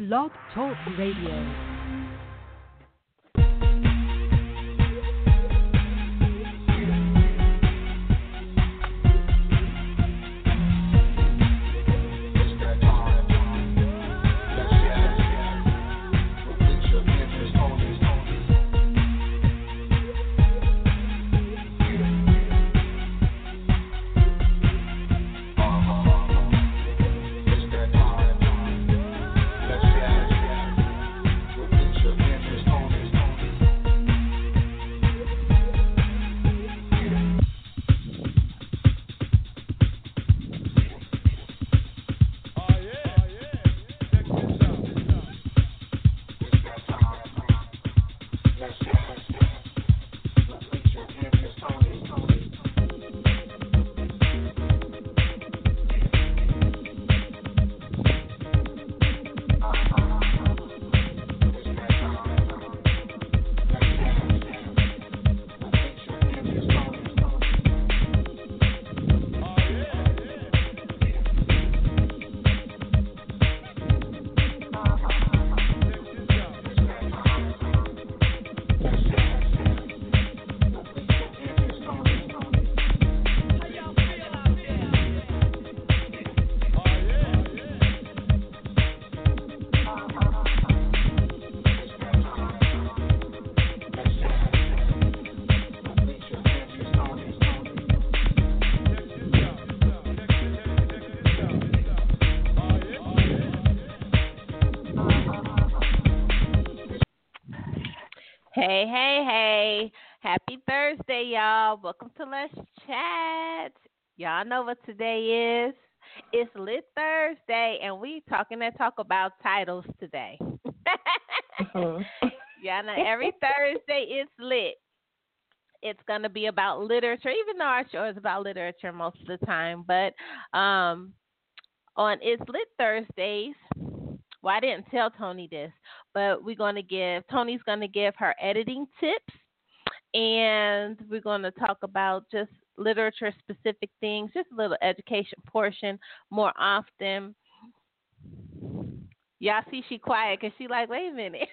Blog Talk Radio. Hey, hey, hey. Happy Thursday, y'all. Welcome to Let's Chat. Y'all know what today is. It's Lit Thursday, and we talking that talk about titles today. Uh-huh. Y'all know every Thursday it's lit. It's gonna be about literature, even though our show is about literature most of the time. But um, on It's Lit Thursdays, well, I didn't tell Toni this, but we're going to give Toni's going to give her editing tips, and we're going to talk about just literature specific things, just a little education portion more often. Y'all see she quiet because she like, wait a minute.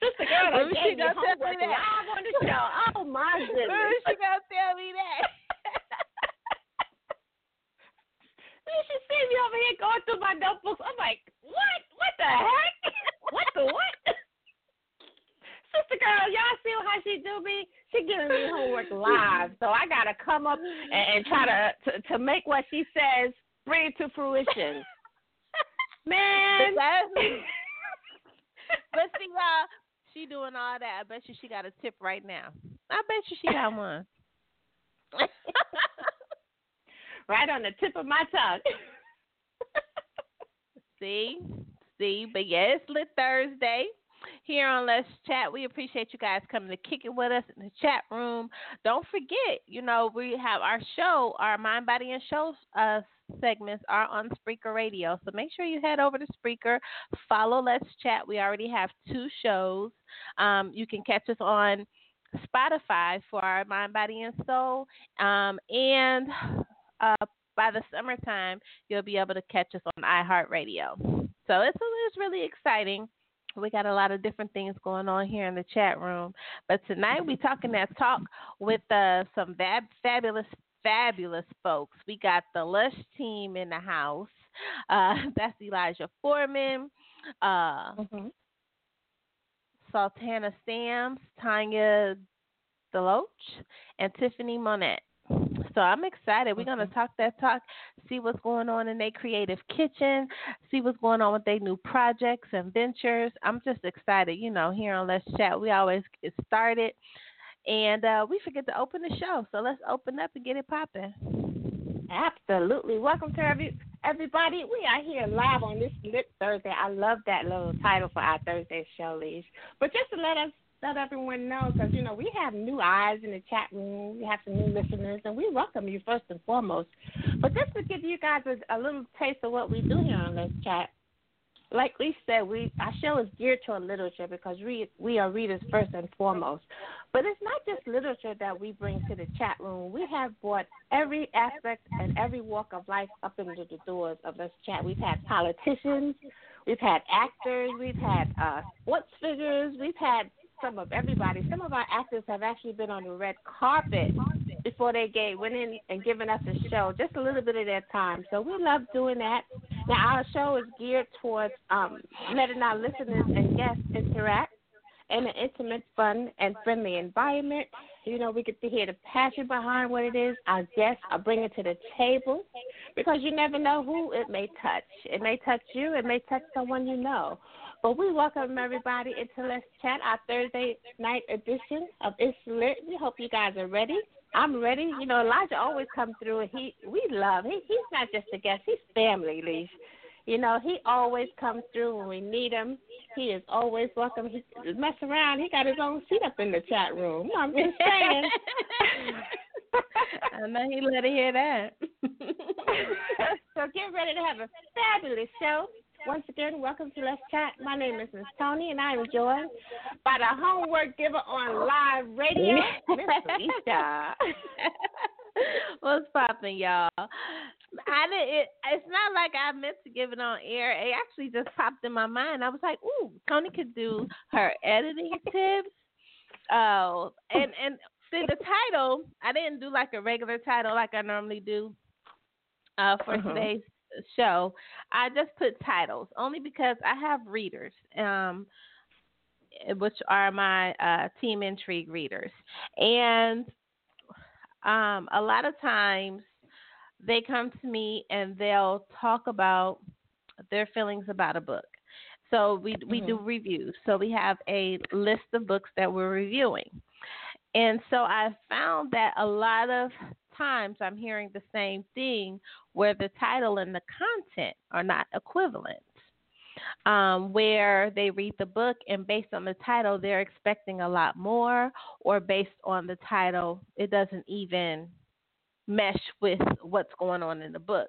Sister girl, When I she gave you gonna tell homework me that? live on the show. Oh my goodness. she gonna tell me that? Then she see me over here going through my notebooks. I'm like, what? What the heck? what the what? Sister girl, y'all see how she do me? She giving me homework live, so I gotta come up and, and try to, to to make what she says bring it to fruition. Man, but see, y'all, she doing all that. I bet you she got a tip right now. I bet you she got one. Right on the tip of my tongue. see, see, but yeah, it's lit Thursday. Here on Let's Chat, we appreciate you guys coming to kick it with us in the chat room. Don't forget, you know, we have our show, our Mind, Body, and Show uh, segments are on Spreaker Radio. So make sure you head over to Spreaker, follow Let's Chat. We already have two shows. Um, you can catch us on Spotify for our Mind, Body, and Soul. Um, and uh, by the summertime, you'll be able to catch us on iHeartRadio. So it's, it's really exciting. We got a lot of different things going on here in the chat room. But tonight we talking that talk with uh, some fab- fabulous, fabulous folks. We got the Lush team in the house. Uh, that's Elijah Foreman, uh, Mm-hmm. Sultana Sams, Tanya Deloatch, and Tiffany Monet. So I'm excited. We're gonna talk that talk, see what's going on in their creative kitchen, see what's going on with their new projects and ventures. I'm just excited. You know, here on Let's Chat, we always get started, and uh, we forget to open the show. So let's open up and get it popping. Absolutely. Welcome to every everybody. We are here live on this lit Thursday. I love that little title for our Thursday show, Leash. But just to let us let everyone know, because you know we have new eyes in the chat room, we have some new listeners, and we welcome you first and foremost. But just to give you guys a, a little taste of what we do here on Let's Chat, like we said, we our show is geared toward literature because we we are readers first and foremost. But it's not just literature that we bring to the chat room. We have brought every aspect and every walk of life up into the doors of this chat. We've had politicians, we've had actors, we've had uh, sports figures, we've had some of everybody. Some of our actors have actually been on the red carpet before they gave went in and given us a show, just a little bit of their time. So we love doing that. Now our show is geared towards um, letting our listeners and guests interact in an intimate, fun, and friendly environment. You know, we get to hear the passion behind what it is our guests are bringing to the table because you never know who it may touch. It may touch you, it may touch someone you know. But we welcome everybody into Let's Chat, our Thursday night edition of It's Lit. We hope you guys are ready. I'm ready. You know, Elijah always comes through. He we love. He he's not just a guest. He's family, Leash. You know, he always comes through when we need him. He is always welcome. He mess around. He got his own seat up in the chat room. I'm just saying. I know he let it hear that. so get ready to have a fabulous show. Once again, welcome to Let's Chat. My name is Miss Toni, and I am joined by the homework giver on live radio, Miss Lisa. What's popping, y'all? I did it. It's not like I meant to give it on air. It actually just popped in my mind. I was like, "Ooh, Toni could do her editing tips." Oh, and and see the title. I didn't do like a regular title like I normally do uh, for uh-huh. today's show, I just put titles only because I have readers, um, which are my uh, team intrigue readers, and um, a lot of times they come to me and they'll talk about their feelings about a book. So we we mm-hmm. do reviews. So we have a list of books that we're reviewing. And so I found that a lot of times I'm hearing the same thing where the title and the content are not equivalent. Um, where they read the book and based on the title, they're expecting a lot more, or based on the title, it doesn't even mesh with what's going on in the book.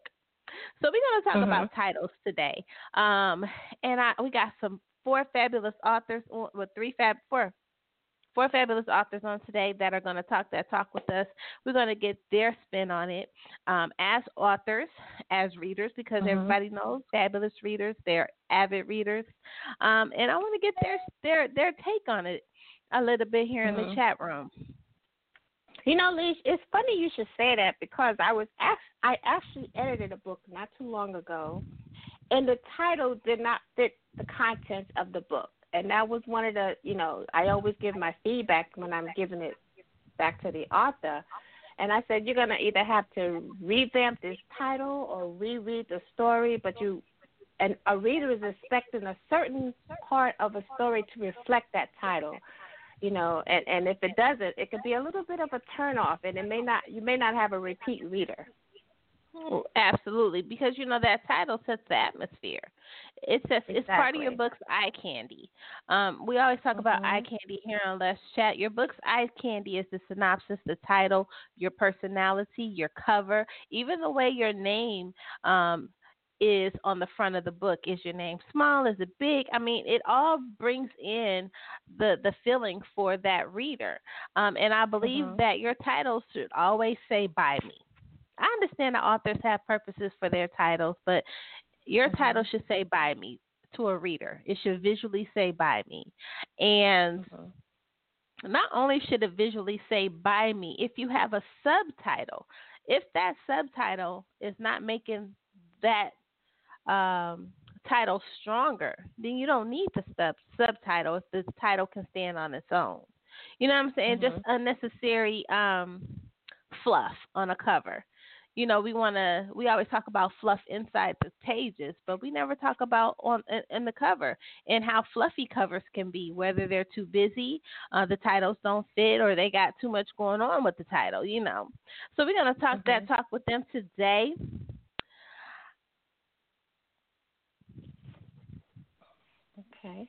So we're going to talk mm-hmm. about titles today, um, and I we got some four fabulous authors with three fab four four fabulous authors on today that are going to talk that talk with us. We're going to get their spin on it um, as authors, as readers, because mm-hmm. everybody knows fabulous readers. They're avid readers, um, and I want to get their their their take on it a little bit here mm-hmm. in the mm-hmm. chat room. You know, Leash, it's funny you should say that because I was act- I actually edited a book not too long ago, and the title did not fit the contents of the book and that was one of the you know I always give my feedback when I'm giving it back to the author. And I said, you're going to either have to revamp this title or reread the story, but you, and a reader is expecting a certain part of a story to reflect that title, you know, and, and if it doesn't, it could be a little bit of a turnoff and it may not, you may not have a repeat reader. Oh, absolutely, because you know that title sets the atmosphere. It says exactly. it's part of your book's eye candy. Um, we always talk mm-hmm. about eye mm-hmm. candy here on Let's Chat. Your book's eye candy is the synopsis, the title, your personality, your cover, even the way your name um, is on the front of the book. Is your name small? Is it big? I mean, it all brings in the the feeling for that reader. Um, and I believe mm-hmm. that your title should always say "by me." I understand that authors have purposes for their titles, but your mm-hmm. title should say by me to a reader. It should visually say by me. And mm-hmm. not only should it visually say by me, if you have a subtitle, if that subtitle is not making that um, title stronger, then you don't need the sub subtitle if the title can stand on its own. You know what I'm saying? Mm-hmm. Just unnecessary um, fluff on a cover you know we want to we always talk about fluff inside the pages but we never talk about on in the cover and how fluffy covers can be whether they're too busy uh, the titles don't fit or they got too much going on with the title you know so we're going to talk that talk with them today okay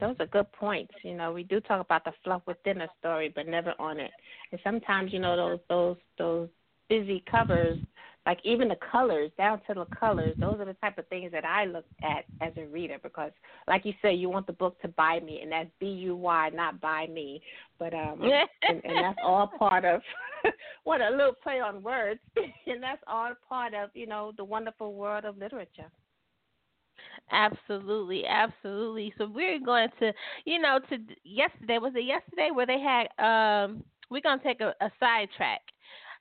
those are good points. You know, we do talk about the fluff within a story, but never on it. And sometimes, you know, those those those busy covers like even the colors down to the colors those are the type of things that i look at as a reader because like you said you want the book to buy me and that's b u y not buy me. But um and, and that's all part of what a little play on words and that's all part of you know the wonderful world of literature. Absolutely, absolutely. So we're going to, you know, to yesterday was it yesterday where they had um we're gonna take a, a sidetrack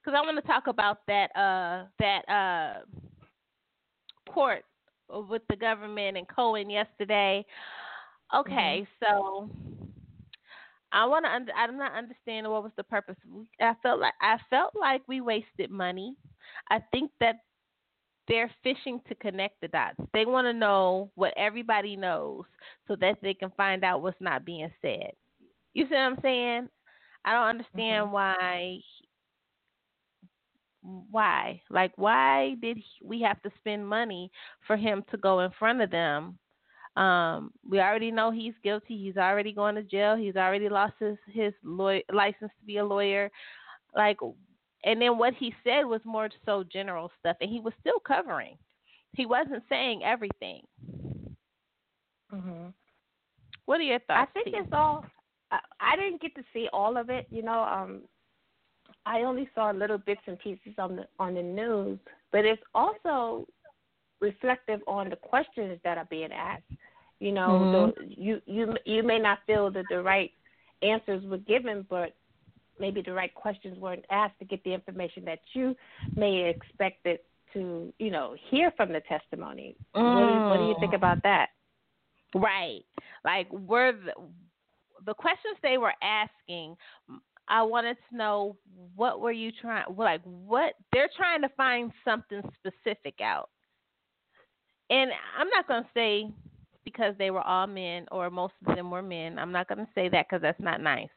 because I want to talk about that uh that uh court with the government and Cohen yesterday. Okay, mm-hmm. so I want to. Under, I'm not understanding what was the purpose. I felt like I felt like we wasted money. I think that they're fishing to connect the dots. They want to know what everybody knows so that they can find out what's not being said. You see what I'm saying? I don't understand mm-hmm. why why like why did he, we have to spend money for him to go in front of them um we already know he's guilty he's already going to jail he's already lost his his lawyer, license to be a lawyer like and then what he said was more so general stuff, and he was still covering. He wasn't saying everything. Mhm. What are your thoughts? I think it's all. I, I didn't get to see all of it. You know, um, I only saw little bits and pieces on the on the news, but it's also reflective on the questions that are being asked. You know, mm-hmm. the, you you you may not feel that the right answers were given, but maybe the right questions weren't asked to get the information that you may expect it to, you know, hear from the testimony. Mm. What, do you, what do you think about that? Right. Like were the, the questions they were asking I wanted to know what were you trying like what they're trying to find something specific out. And I'm not going to say because they were all men or most of them were men. I'm not going to say that cuz that's not nice.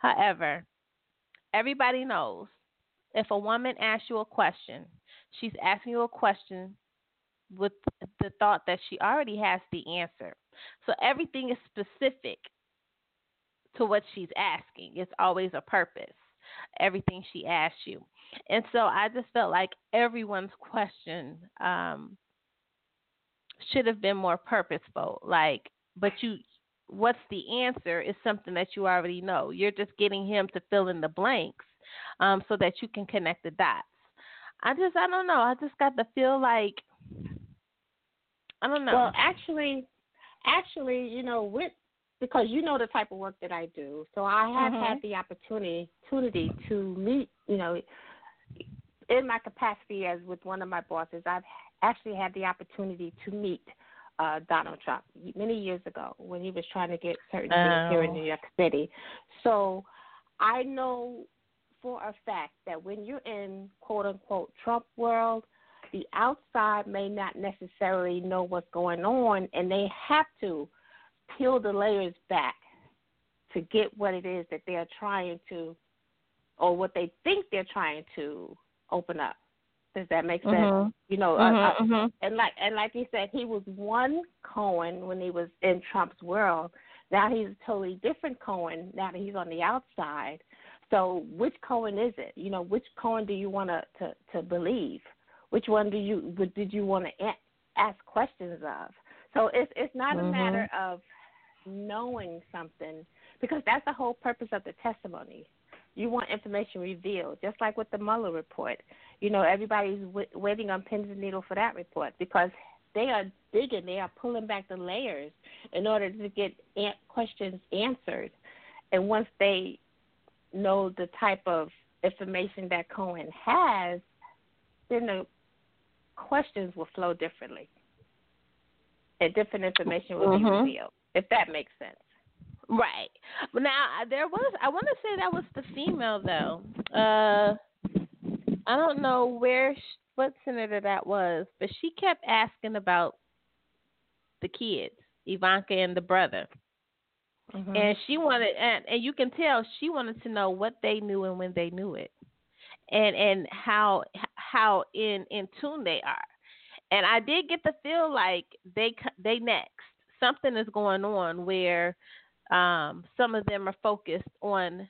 However, everybody knows if a woman asks you a question, she's asking you a question with the thought that she already has the answer. So everything is specific to what she's asking. It's always a purpose. Everything she asks you. And so I just felt like everyone's question um, should have been more purposeful. Like, but you what's the answer is something that you already know. You're just getting him to fill in the blanks um, so that you can connect the dots. I just, I don't know. I just got to feel like, I don't know. Well, actually, actually, you know, with because you know the type of work that I do, so I have mm-hmm. had the opportunity, opportunity to meet, you know, in my capacity as with one of my bosses, I've actually had the opportunity to meet uh, Donald Trump many years ago when he was trying to get certain things here in oh. New York City. So I know for a fact that when you're in quote unquote Trump world, the outside may not necessarily know what's going on, and they have to peel the layers back to get what it is that they're trying to, or what they think they're trying to open up. Does that make sense? Mm-hmm. You know, mm-hmm, uh, uh, mm-hmm. and like and like you said, he was one Cohen when he was in Trump's world. Now he's a totally different Cohen. Now that he's on the outside. So which Cohen is it? You know, which Cohen do you want to to, to believe? Which one do you did you want to ask questions of? So it's it's not mm-hmm. a matter of knowing something because that's the whole purpose of the testimony. You want information revealed, just like with the Mueller report. You know, everybody's w- waiting on pins and needles for that report because they are digging, they are pulling back the layers in order to get an- questions answered. And once they know the type of information that Cohen has, then the questions will flow differently. And different information will mm-hmm. be revealed, if that makes sense. Right. Now there was I want to say that was the female though. Uh I don't know where what senator that was, but she kept asking about the kids, Ivanka and the brother. Mm-hmm. And she wanted and, and you can tell she wanted to know what they knew and when they knew it. And and how how in in tune they are. And I did get the feel like they they next. Something is going on where um, some of them are focused on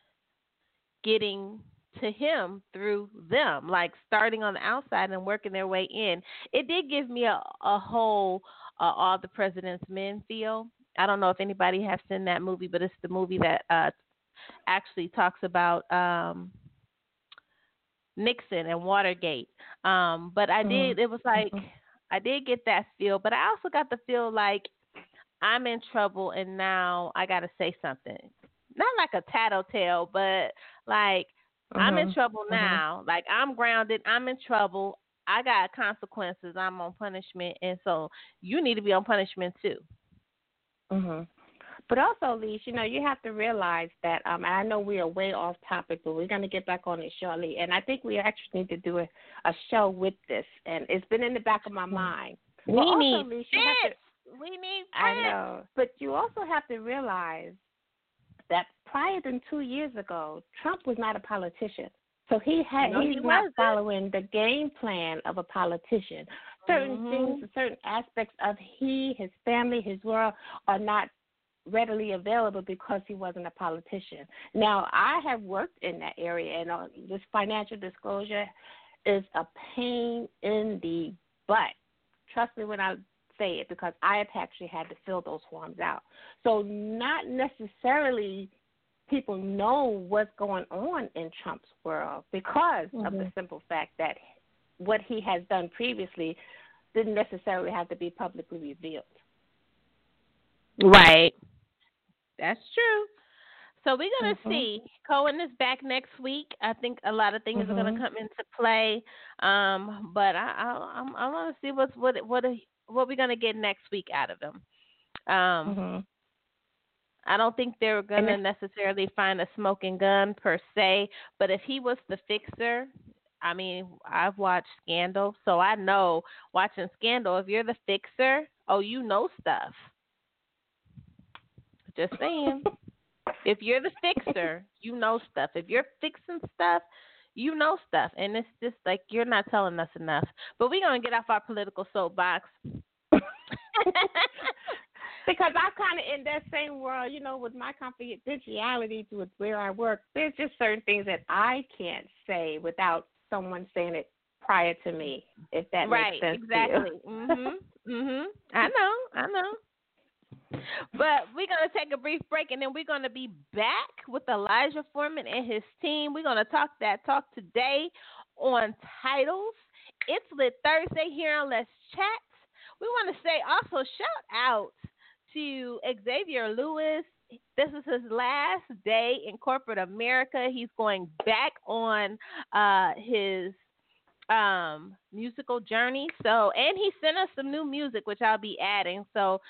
getting to him through them, like starting on the outside and working their way in. It did give me a, a whole uh, All the President's Men feel. I don't know if anybody has seen that movie, but it's the movie that uh, actually talks about um, Nixon and Watergate. Um, but I mm-hmm. did, it was like, mm-hmm. I did get that feel, but I also got the feel like I'm in trouble and now I got to say something. Not like a tattletale, but like uh-huh. I'm in mm-hmm. trouble uh-huh. now. Like I'm grounded. I'm in trouble. I got consequences. I'm on punishment, and so you need to be on punishment too. Mhm. But also, Lise, you know, you have to realize that. Um, I know we are way off topic, but we're going to get back on it shortly. And I think we actually need to do a, a show with this, and it's been in the back of my mm. mind. We also, need Lise, this. We need. I know, but you also have to realize that prior than two years ago, Trump was not a politician. So he had no, he's he not wasn't. following the game plan of a politician. Certain mm-hmm. things, certain aspects of he, his family, his world are not readily available because he wasn't a politician. Now, I have worked in that area, and uh, this financial disclosure is a pain in the butt. Trust me when I say it because I have actually had to fill those forms out. So, not necessarily people know what's going on in Trump's world because mm-hmm. of the mm-hmm. simple fact that what he has done previously didn't necessarily have to be publicly revealed. Right. That's true. So we're gonna mm-hmm. see. Cohen is back next week. I think a lot of things mm-hmm. are gonna come into play. Um, but I I I, I want to see what's what what what we're gonna get next week out of him. Um, mm-hmm. I don't think they're gonna necessarily find a smoking gun per se, but if he was the fixer, I mean, I've watched Scandal, so I know watching Scandal. If you're the fixer, oh, you know stuff. Just saying. if you're the fixer, you know stuff. If you're fixing stuff, you know stuff. And it's just like you're not telling us enough. But we're gonna get off our political soapbox. because I'm kind of in that same world, you know, with my confidentiality with where I work. There's just certain things that I can't say without someone saying it prior to me, if that right, makes sense. Exactly. mhm. Mhm. I know. I know. But we're going to take a brief break and then we're going to be back with Elijah Foreman and his team. We're going to talk that talk today on titles. It's Lit Thursday here on Let's Chat. We want to say also shout out to Xavier Lewis. This is his last day in corporate America. He's going back on uh, his um musical journey. So and he sent us some new music which I'll be adding. So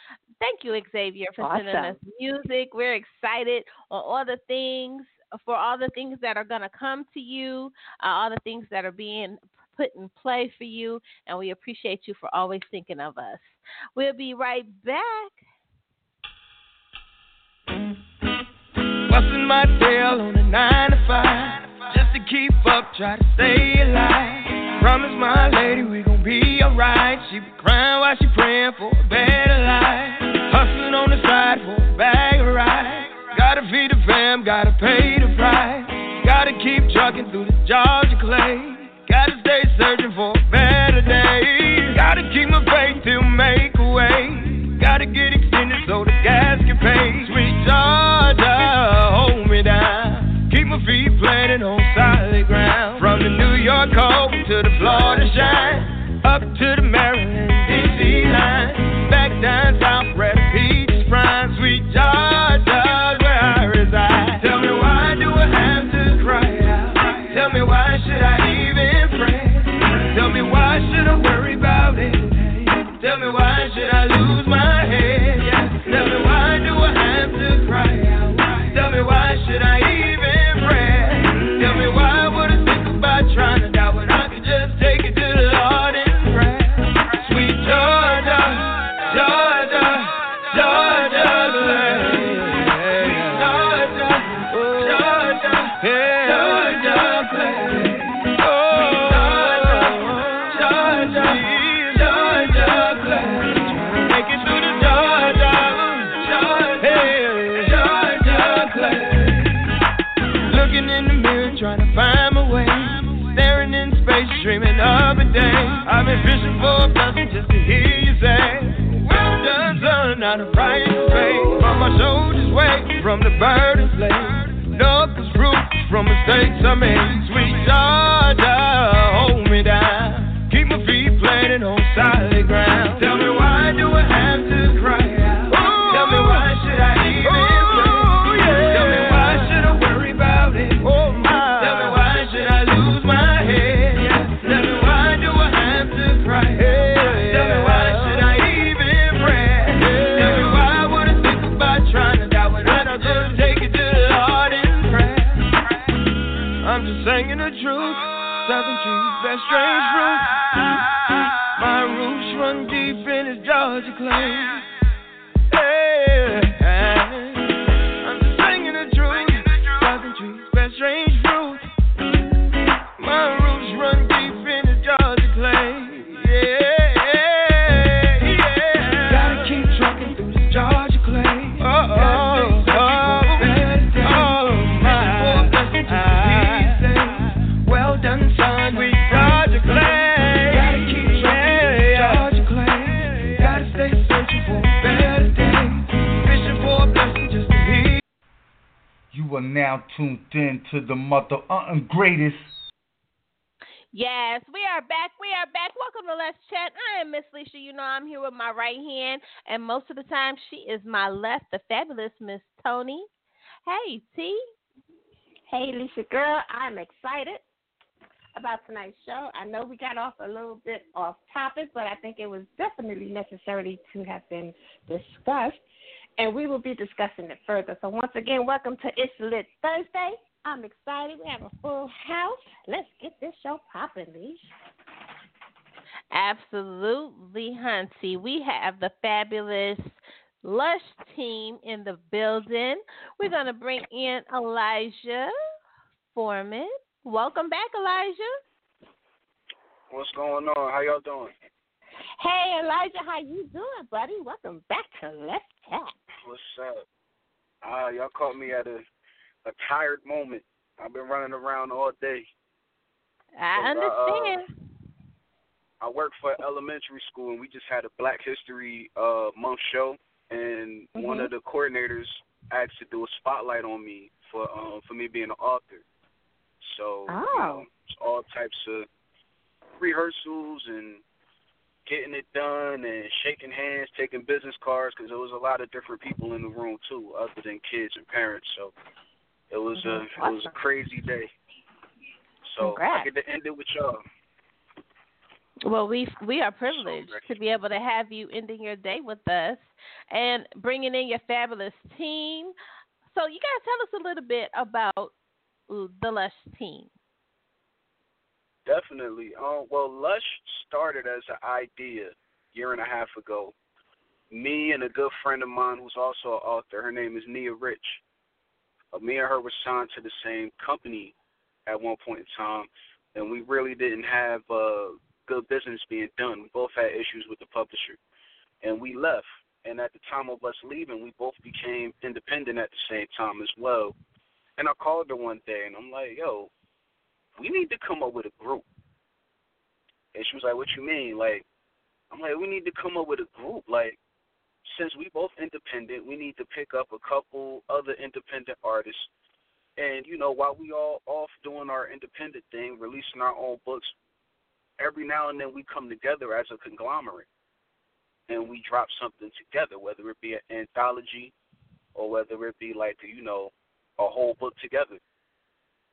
thank you Xavier for awesome. sending us music. We're excited on all the things for all the things that are going to come to you, uh, all the things that are being put in play for you and we appreciate you for always thinking of us. We'll be right back. Busting my tail on a 9 to 5 just to keep up, try to stay alive. Promise my lady we gon' be alright. She be crying while she praying for a better life. Hustling on the side for a bag of rice. Gotta feed the fam, gotta pay the price. Gotta keep trucking through the Georgia clay. Gotta stay searching for a better day. Gotta keep my faith till make a way. Gotta get extended so the gas can pay. Sweet Georgia, my feet planted on solid ground. From the New York cold to the Florida shine, up to the Maryland DC line, back down south the peaches prime, sweet Georgia's where I reside. Tell me why do I have to cry? Tell me why should I even pray? Tell me why should I worry about it? Tell me why should I from the burden slave. Knuckles roots from mistakes I made. To the mother uh, greatest. Yes, we are back. We are back. Welcome to Let's Chat. I am Miss Lissha. You know I'm here with my right hand, and most of the time she is my left, the fabulous Miss Toni. Hey, T. Hey, Lisa girl, I'm excited about tonight's show. I know we got off a little bit off topic, but I think it was definitely necessary to have been discussed, and we will be discussing it further. So once again, welcome to It's Lit Thursday. I'm excited. We have a full house. Let's get this show popping, Leash. Absolutely, Hunty. We have the fabulous Lush team in the building. We're going to bring in Elijah Foreman. Welcome back, Elijah. What's going on? How y'all doing? Hey, Elijah, how you doing, buddy? Welcome back to Let's Chat. What's up? Uh, y'all caught me at a a tired moment. I've been running around all day. I understand. I work for elementary school, and we just had a Black History uh, Month show, and one Mhm. of the coordinators asked to do a spotlight on me for um, for me being an author. So you Oh. know, it's all types of rehearsals and getting it done and shaking hands, taking business cards because there was a lot of different people in the room too, other than kids and parents. So it was a Mhm. it was a crazy day. So I get to end it with y'all. Well, we we are privileged ready. to be able to have you ending your day with us and bringing in your fabulous team. So, you guys tell us a little bit about the Lush team. Definitely. Um, well, Lush started as an idea a year and a half ago. Me and a good friend of mine who's also an author, her name is Nia Rich. Uh, me and her were signed to the same company at one point in time, and we really didn't have uh, good business being done. We both had issues with the publisher, and we left. And at the time of us leaving, we both became independent at the same time as well. And I called her one day, and I'm like, "Yo, we need to come up with a group. And she was like, What you mean? Like, I'm like, We need to come up with a group. Like, since we both independent, we need to pick up a couple other independent artists. And, you know, while we all off doing our independent thing, releasing our own books, every now and then we come together as a conglomerate and we drop something together, whether it be an anthology or whether it be like, you know, a whole book together.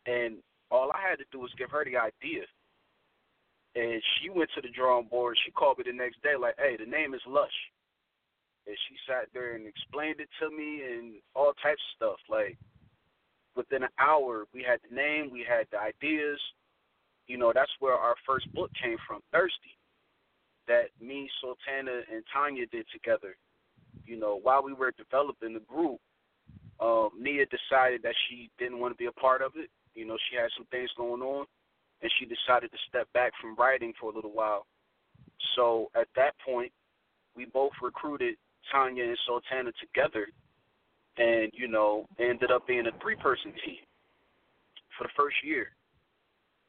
And all I had to do was give her the idea. And she went to the drawing board. She called me the next day, like, hey, the name is Lush. And she sat there and explained it to me and all types of stuff. Like, within an hour, we had the name, we had the ideas. You know, that's where our first book came from, Thirsty, that me, Sultana, and Tanya did together. You know, while we were developing the group, um, Nia decided that she didn't want to be a part of it. You know, she had some things going on, and she decided to step back from writing for a little while. So at that point, we both recruited Tanya and Sultana together, and you know, ended up being a three-person team for the first year.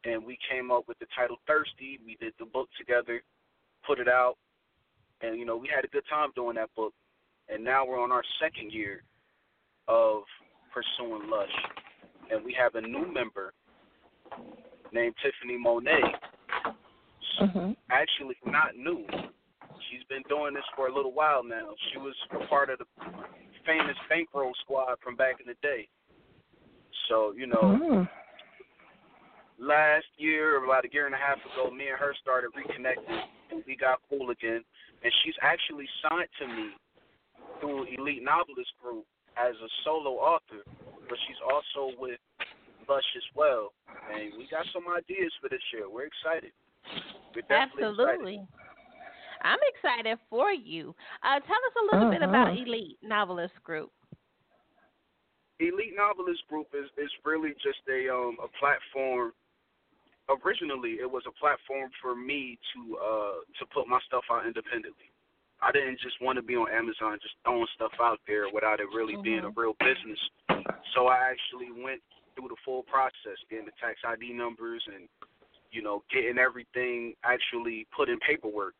And we came up with the title Thirsty. We did the book together, put it out, and you know we had a good time doing that book. And now we're on our second year of pursuing Lush, and we have a new member named Tiffany Monet. Mhm. Actually, not new. She's been doing this for a little while now. She was a part of the famous bankroll squad from back in the day. So you know, Mm. last year, about a year and a half ago, me and her started reconnecting, and we got cool again. And she's actually signed to me through Elite Novelist Group as a solo author, but she's also with Lush as well. And we got some ideas for this year. We're excited. We're definitely Absolutely. I'm excited for you. Uh, tell us a little bit about Uh-huh. Elite Novelist Group. Elite Novelist Group is is really just a um a platform. Originally, it was a platform for me to uh to put my stuff out independently. I didn't just want to be on Amazon just throwing stuff out there without it really being a real business. So I actually went through the full process, getting the tax ID numbers and you know getting everything actually put in paperwork.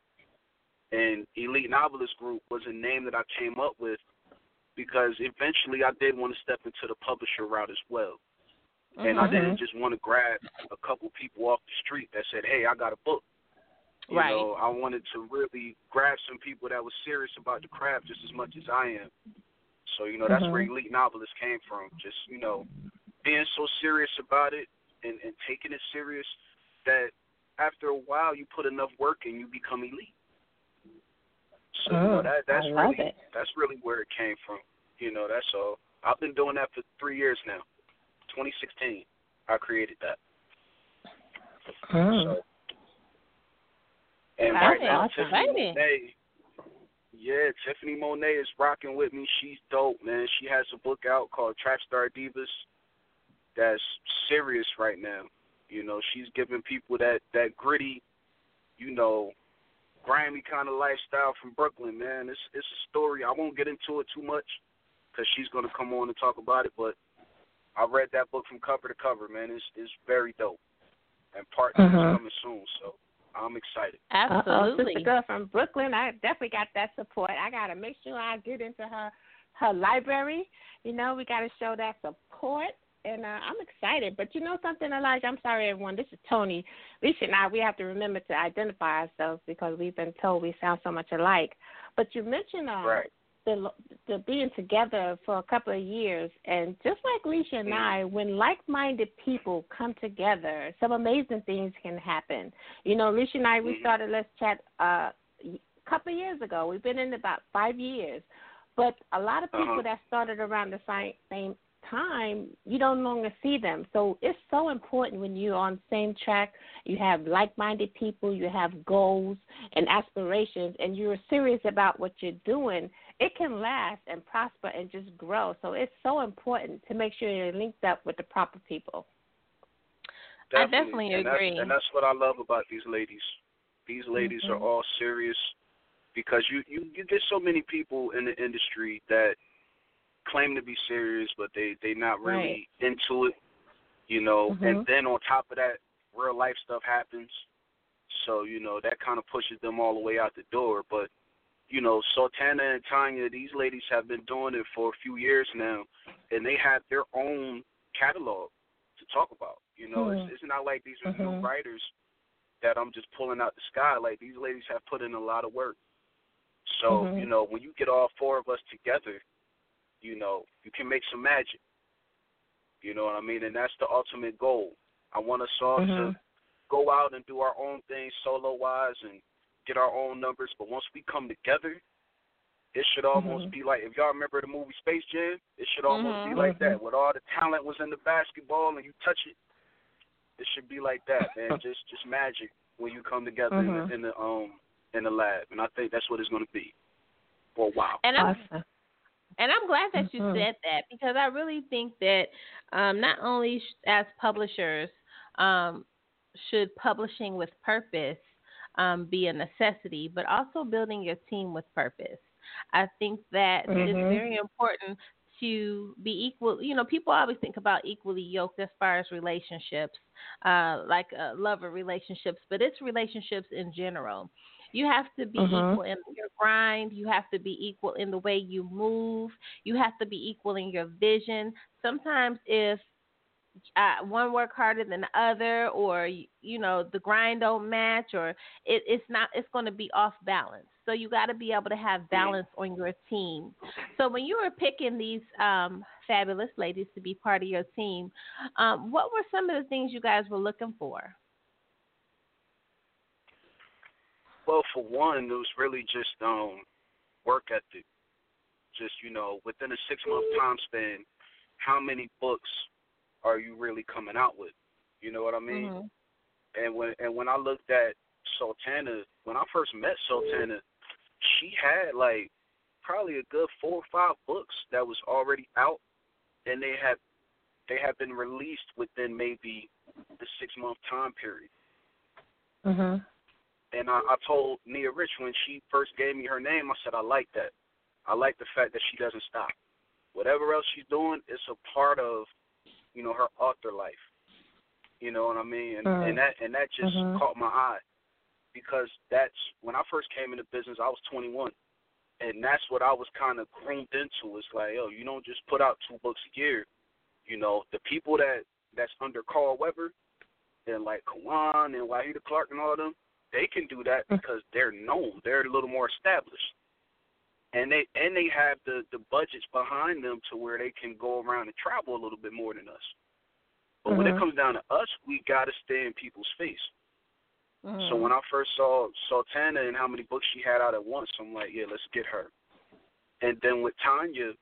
And Elite Novelist Group was a name that I came up with because eventually I did want to step into the publisher route as well. And I Mm-hmm. didn't just want to grab a couple people off the street that said, "Hey, I got a book." You Right. know, I wanted to really grab some people that was serious about the craft just as much as I am. So you know, that's where Mm-hmm. Elite Novelist came from. Just you know, being so serious about it and, and taking it serious that after a while you put enough work in, you become elite. So you know Mm, that that's I really it. that's really where it came from. You know, that's all. I've been doing that for three years now. 2016, I created that. Mm. So, and right now, awesome. Tiffany Monet, yeah, Tiffany Monet is rocking with me. She's dope, man. She has a book out called Trap Star Divas. That's serious right now. You know, she's giving people that that gritty, you know, grimy kind of lifestyle from Brooklyn, man. It's it's a story. I won't get into it too much because she's gonna come on and talk about it. But I read that book from cover to cover, man. It's it's very dope, and part two is Mhm. coming soon. So I'm excited. Uh-oh, Absolutely. sister girl from Brooklyn, I definitely got that support. I gotta make sure I get into her her library. You know, we gotta show that support. And uh, I'm excited. But you know something, Elijah? I'm sorry, everyone. This is Toni. Lisa and I, we have to remember to identify ourselves because we've been told we sound so much alike. But you mentioned uh, Right. the the being together for a couple of years, and just like Lissha and I, when like-minded people come together, some amazing things can happen. You know, Lissha and I, we Mhm. started Let's Chat uh, a couple of years ago. We've been in about five years, but a lot of people Uh-huh. that started around the same same time, you don't longer see them. So it's so important when you're on the same track, you have like-minded people, you have goals and aspirations, and you're serious about what you're doing. It can last and prosper and just grow. So it's so important to make sure you're linked up with the proper people. I definitely and agree. That's, and that's what I love about these ladies. These ladies Mhm. are all serious because you, you you get so many people in the industry that claim to be serious, but they they not really into it. You know, and Mhm. then on top of that, real life stuff happens. So you know that kind of pushes them all the way out the door. But you know, Sultana and Tanya, these ladies have been doing it for a few years now, and they have their own catalog to talk about. You know, Mhm. it's, it's not like these are new Mhm. writers that I'm just pulling out the sky. Like these ladies have put in a lot of work. So Mhm. you know, when you get all four of us together, you know, you can make some magic. You know what I mean? And that's the ultimate goal. I want us all Mhm. to go out and do our own thing solo wise and get our own numbers. But once we come together, it should almost Mhm. be like if y'all remember the movie Space Jam, it should almost be Mhm. like that. With all the talent was in the basketball and you touch it, it should be like that, man. just just magic when you come together in, the, in the um in the lab, and I think that's what it's going to be for a while. And I'm Awesome. And I'm glad that you Mhm. said that because I really think that um, not only as publishers um, should publishing with purpose um, be a necessity, but also building your team with purpose. I think that it's Mhm. very important to be equal. You know, people always think about equally yoked as far as relationships, uh, like uh, lover relationships, but it's relationships in general. You have to be Mhm. equal in your grind. You have to be equal in the way you move. You have to be equal in your vision. Sometimes if uh, one work harder than the other, or you know the grind don't match, or it, it's not, it's going to be off balance. So you got to be able to have balance on your team. So when you were picking these um, fabulous ladies to be part of your team, um, what were some of the things you guys were looking for? Well, for one, it was really just um work ethic. Just you know, within a six month time span, how many books are you really coming out with? You know what I mean? Mhm. And when and when I looked at Sultana, when I first met Sultana, she had like probably a good four or five books that was already out, and they had they had been released within maybe the six month time period. Mhm. And I, I told Nia Rich when she first gave me her name, I said I like that. I like the fact that she doesn't stop. Whatever else she's doing, it's a part of, you know, her author life. You know what I mean? And, Mhm. and that and that just Mhm. caught my eye because that's when I first came into business. I was 21, and that's what I was kind of groomed into. It's like, oh, you don't just put out two books a year. You know, the people that that's under Carl Weber and like K'wan and Wahida Clark and all of them, they can do that because they're known. They're a little more established. And they and they have the, the budgets behind them to where they can go around and travel a little bit more than us. But when it Mhm. comes down to us, we gotta stay in people's face. So Mhm. when I first saw Sultana and how many books she had out at once, I'm like, yeah, let's get her. And then with Tanya,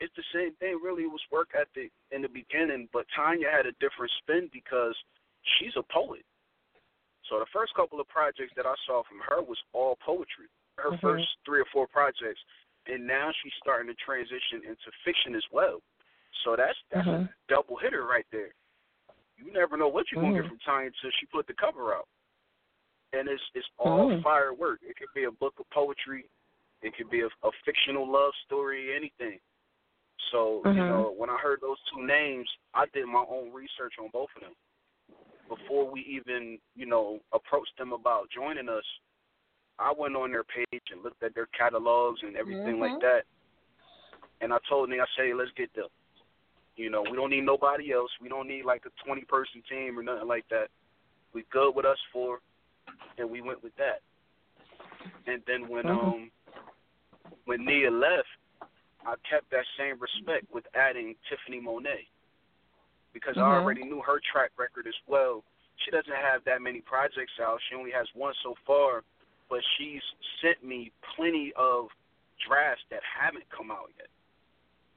it's the same thing. Really, it was work ethic in the beginning, but Tanya had a different spin because she's a poet. So the first couple of projects that I saw from her was all poetry. Her Mhm. first three or four projects, and now she's starting to transition into fiction as well. So that's that's a Mhm. double hitter right there. You never know what you're gonna Mhm. get from Tanya until she put the cover out and it's it's all Mhm. firework. It could be a book of poetry, it could be a, a fictional love story, anything. So you Mhm. know, when I heard those two names, I did my own research on both of them before we even you know approached them about joining us. I went on their page and looked at their catalogs and everything Mhm. like that, and I told them, I say, let's get them. You know, we don't need nobody else. We don't need like a twenty person team or nothing like that. We good with us four and we went with that. And then when Mhm. um when Nia left, I kept that same respect with adding Tiffany Monet because I Mhm. already knew her track record as well. She doesn't have that many projects out. She only has one so far, but she's sent me plenty of drafts that haven't come out yet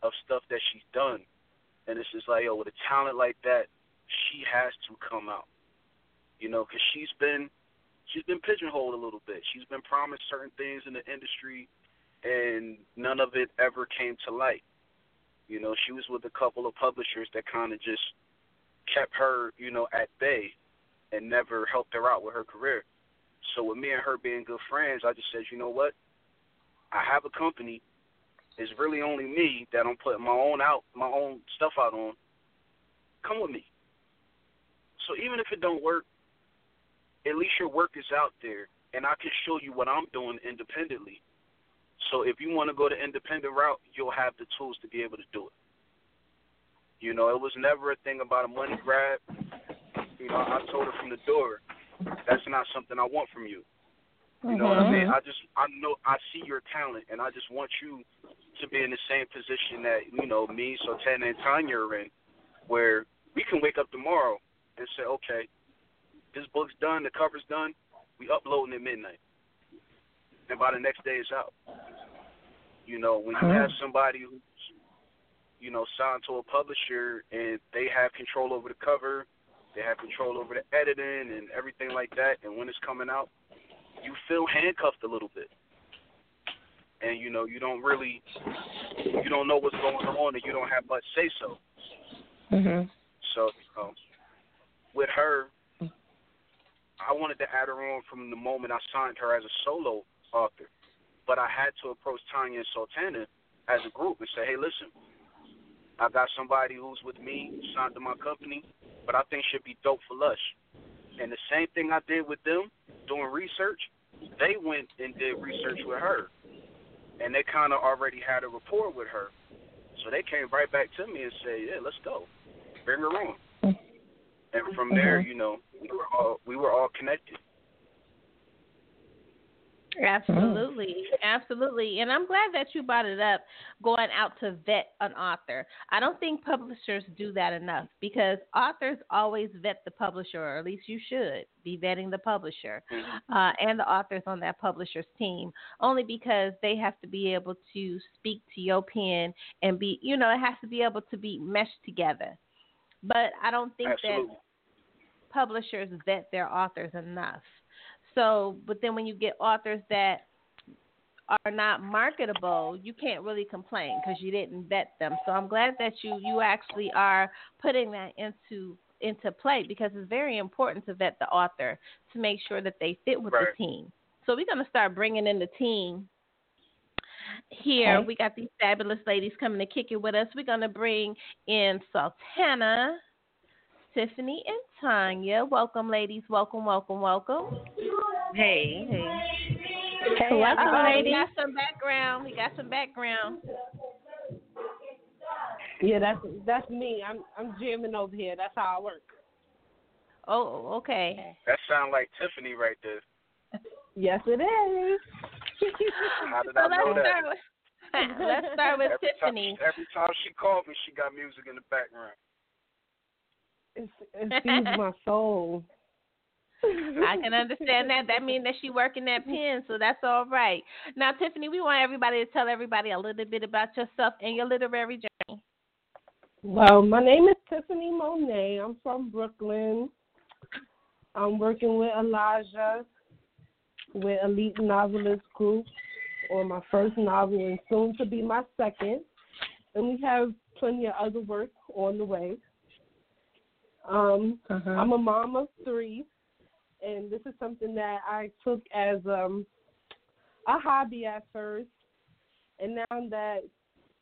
of stuff that she's done. And it's just like, yo, with a talent like that, she has to come out. You know, because she's been she's been pigeonholed a little bit. She's been promised certain things in the industry, and none of it ever came to light. You know, she was with a couple of publishers that kind of just kept her, you know, at bay and never helped her out with her career. So with me and her being good friends, I just said, you know what? I have a company. It's really only me that I'm putting my own out, my own stuff out on. Come with me. So even if it don't work, at least your work is out there, and I can show you what I'm doing independently. So if you want to go the independent route, you'll have the tools to be able to do it. You know, it was never a thing about a money grab. You know, I told her from the door, that's not something I want from you. You know what I mean? Mm-hmm. I just I know I see your talent, and I just want you to be in the same position that you know me, Sultana, and Tanya are in, where we can wake up tomorrow and say, okay, this book's done, the cover's done, we uploading at midnight, and by the next day it's out. You know, when you have somebody who's you know signed to a publisher and they have control over the cover, they have control over the editing and everything like that, and when it's coming out, you feel handcuffed a little bit. And you know, you don't really you don't know what's going on and you don't have much say so. Mhm. So, know, with her I wanted to add her on from the moment I signed her as a solo author. But I had to approach Tanya and Sultana as a group and say, Hey listen, I got somebody who's with me, signed to my company, but I think should be dope for Lush. And the same thing I did with them, doing research, they went and did research with her, and they kind of already had a rapport with her. So they came right back to me and said, "Yeah, let's go, bring her on." And from there, mm-hmm. you know, we were all we were all connected. Absolutely, absolutely. And I'm glad that you brought it up going out to vet an author. I don't think publishers do that enough because authors always vet the publisher, or at least you should be vetting the publisher uh, and the authors on that publisher's team, only because they have to be able to speak to your pen and be, you know, it has to be able to be meshed together. But I don't think Absolutely. that publishers vet their authors enough. So, but then when you get authors that are not marketable, you can't really complain because you didn't vet them. So I'm glad that you you actually are putting that into into play because it's very important to vet the author to make sure that they fit with Right. the team. So we're gonna start bringing in the team here. Okay. We got these fabulous ladies coming to kick it with us. We're gonna bring in Sultana, Tiffany, and Tanya. Welcome, ladies. Welcome, welcome, welcome. Hey, hey. Hey, Welcome, everybody. ladies. We got some background. We got some background. Yeah, that's that's me. I'm I'm jamming over here. That's how I work. Oh, okay. That sounds like Tiffany right there. Yes, it is. How did So I know that? start with let's start with every Tiffany. Time, every time she called me, she got music in the background. It's, it feeds my soul. I can understand that. That means that she working that pen, so that's all right. Now, Tiffany, we want everybody to tell everybody a little bit about yourself and your literary journey. Well, my name is Tiffany Monet. I'm from Brooklyn. I'm working with Elijah with Elite Novelist Group on my first novel and soon to be my second. And we have plenty of other work on the way. Um, I'm a mom of three, and this is something that I took as um, a hobby at first. And now that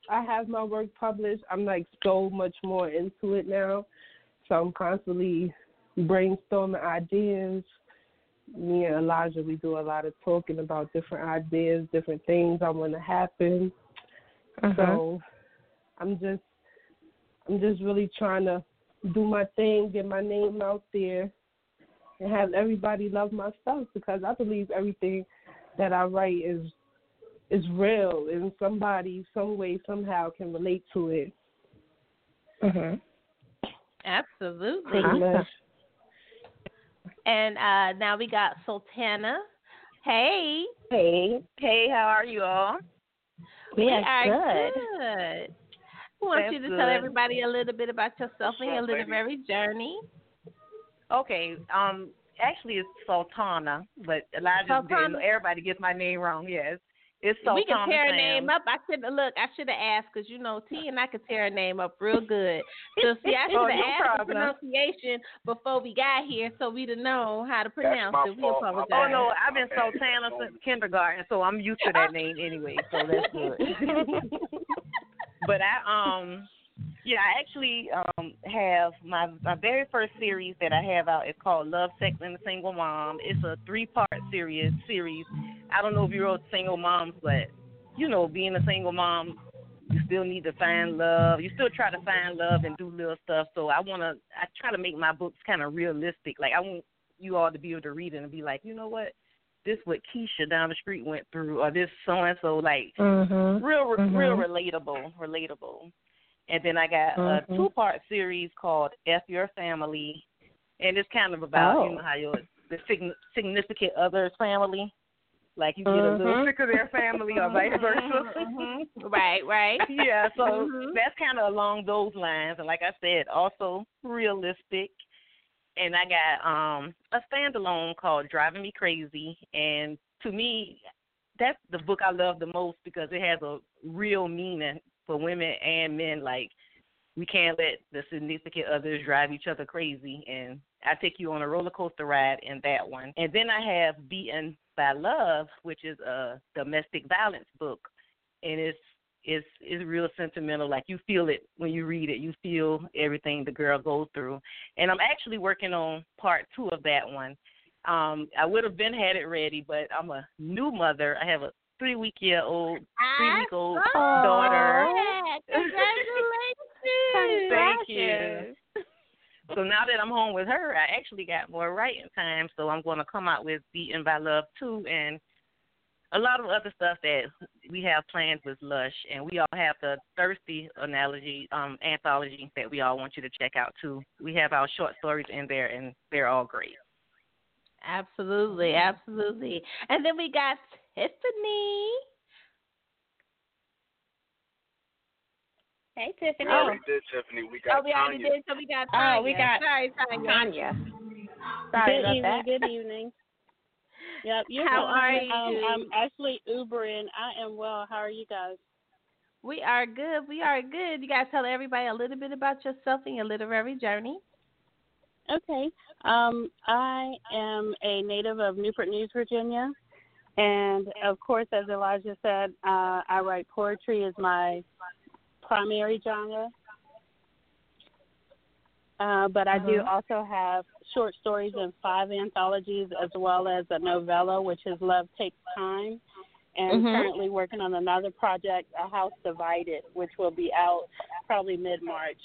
I have my work published, I'm like so much more into it now. So I'm constantly brainstorming ideas. Me and Elijah, we do a lot of talking about different ideas, different things I want to happen. So I'm just, I'm just really trying to do my thing, get my name out there, and have everybody love my stuff because I believe everything that I write is is real and somebody some way somehow can relate to it. Mm-hmm. Absolutely. Pretty much. And uh, now we got Sultana. Hey, Hey, hey, how are you all? we are are good. good. We want That's you to good. tell everybody a little bit about yourself and your What's up, baby? literary journey. Okay, um, actually it's Sultana, but Elijah Sultana. didn't. Everybody gets my name wrong. Yes, it's Sultana. we can tear a Sam. name up. I should have look. I should have asked because you know T and I could tear a name up real good. So see, I should Oh, have no asked the pronunciation before we got here, so we'd have known how to pronounce it. We apologize. Oh no, I've been Sultana since kindergarten, so I'm used to that name anyway. So that's good. but I um yeah, I actually um have my my very first series that I have out is called Love, Sex and the Single Mom. It's a three part series series. I don't know if you wrote single moms, but you know, being a single mom you still need to find love. You still try to find love and do little stuff. So I wanna I try to make my books kinda realistic. Like I want you all to be able to read it and be like, you know what? This what Keisha down the street went through, or this so and so, like Mhm. real, Mhm. real relatable, relatable. And then I got a Mhm. two-part series called "F Your Family," and it's kind of about Oh. you know how your the sign- significant other's family, like you get a little Mhm. sick of their family, or vice versa. Mhm. Right, right. yeah, so Mhm. that's kind of along those lines. And like I said, also realistic. And I got um a standalone called Driving Me Crazy. And to me, that's the book I love the most because it has a real meaning for women and men. Like, we can't let the significant others drive each other crazy. And I take you on a roller coaster ride in that one. And then I have Beaten by Love, which is a domestic violence book. And it's it's it's real sentimental. Like you feel it when you read it. You feel everything the girl goes through. And I'm actually working on part two of that one. Um, I would have been had it ready, but I'm a new mother. I have a three week year old, three week old daughter. Congratulations! Thank you. So now that I'm home with her, I actually got more writing time. So I'm going to come out with Beaten by Love too, and a lot of other stuff that we have planned with Lush, and we all have the Thirsty analogy um, anthology that we all want you to check out too. We have our short stories in there, and they're all great. Absolutely, absolutely. And then we got Tiffany. Hey, Tiffany. We already did, Tiffany. We got oh, we already Tanya. did, so we got Tanya. Oh, we got Sorry, Tanya. Tanya. Sorry good about evening. that. Good evening. Yep. You're How fine. are Um, you? I'm actually Ubering. I am well. How are you guys? We are good. We are good. You guys tell everybody a little bit about yourself and your literary journey. Okay. Um, I am a native of Newport News, Virginia, and of course, as Elijah said, uh, I write poetry as my primary genre. Uh, but I do Mhm. also have short stories in five anthologies, as well as a novella, which is Love Takes Time, and Mhm. currently working on another project, A House Divided, which will be out probably mid March.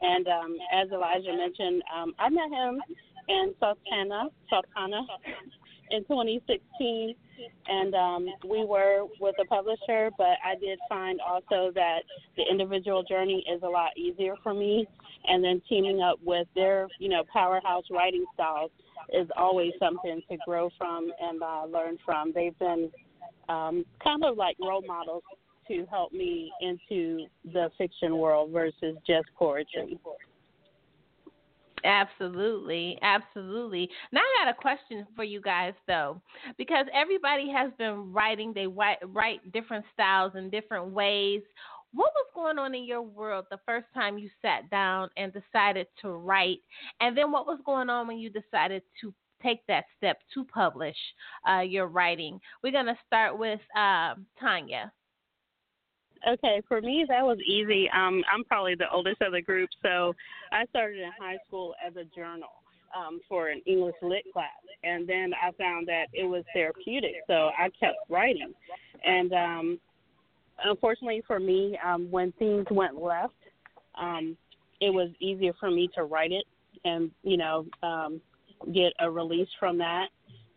And um, as Elijah mentioned, um, I met him in Sultana, Sultana in 2016, and um, we were with a publisher. But I did find also that the individual journey is a lot easier for me, and then teaming up with their, you know, powerhouse writing styles is always something to grow from and uh, learn from. They've been um, kind of like role models to help me into the fiction world versus just poetry. Absolutely, absolutely. Now I got a question for you guys though, because everybody has been writing. They write, different styles in different ways. What was going on in your world the first time you sat down and decided to write, and then what was going on when you decided to take that step to publish uh, your writing? We're gonna start with um, Tanya. Okay, for me that was easy. Um, I'm probably the oldest of the group, so I started in high school as a journal um, for an English lit class, and then I found that it was therapeutic, so I kept writing. And um, unfortunately for me, um, when things went left, um, it was easier for me to write it and you know um, get a release from that.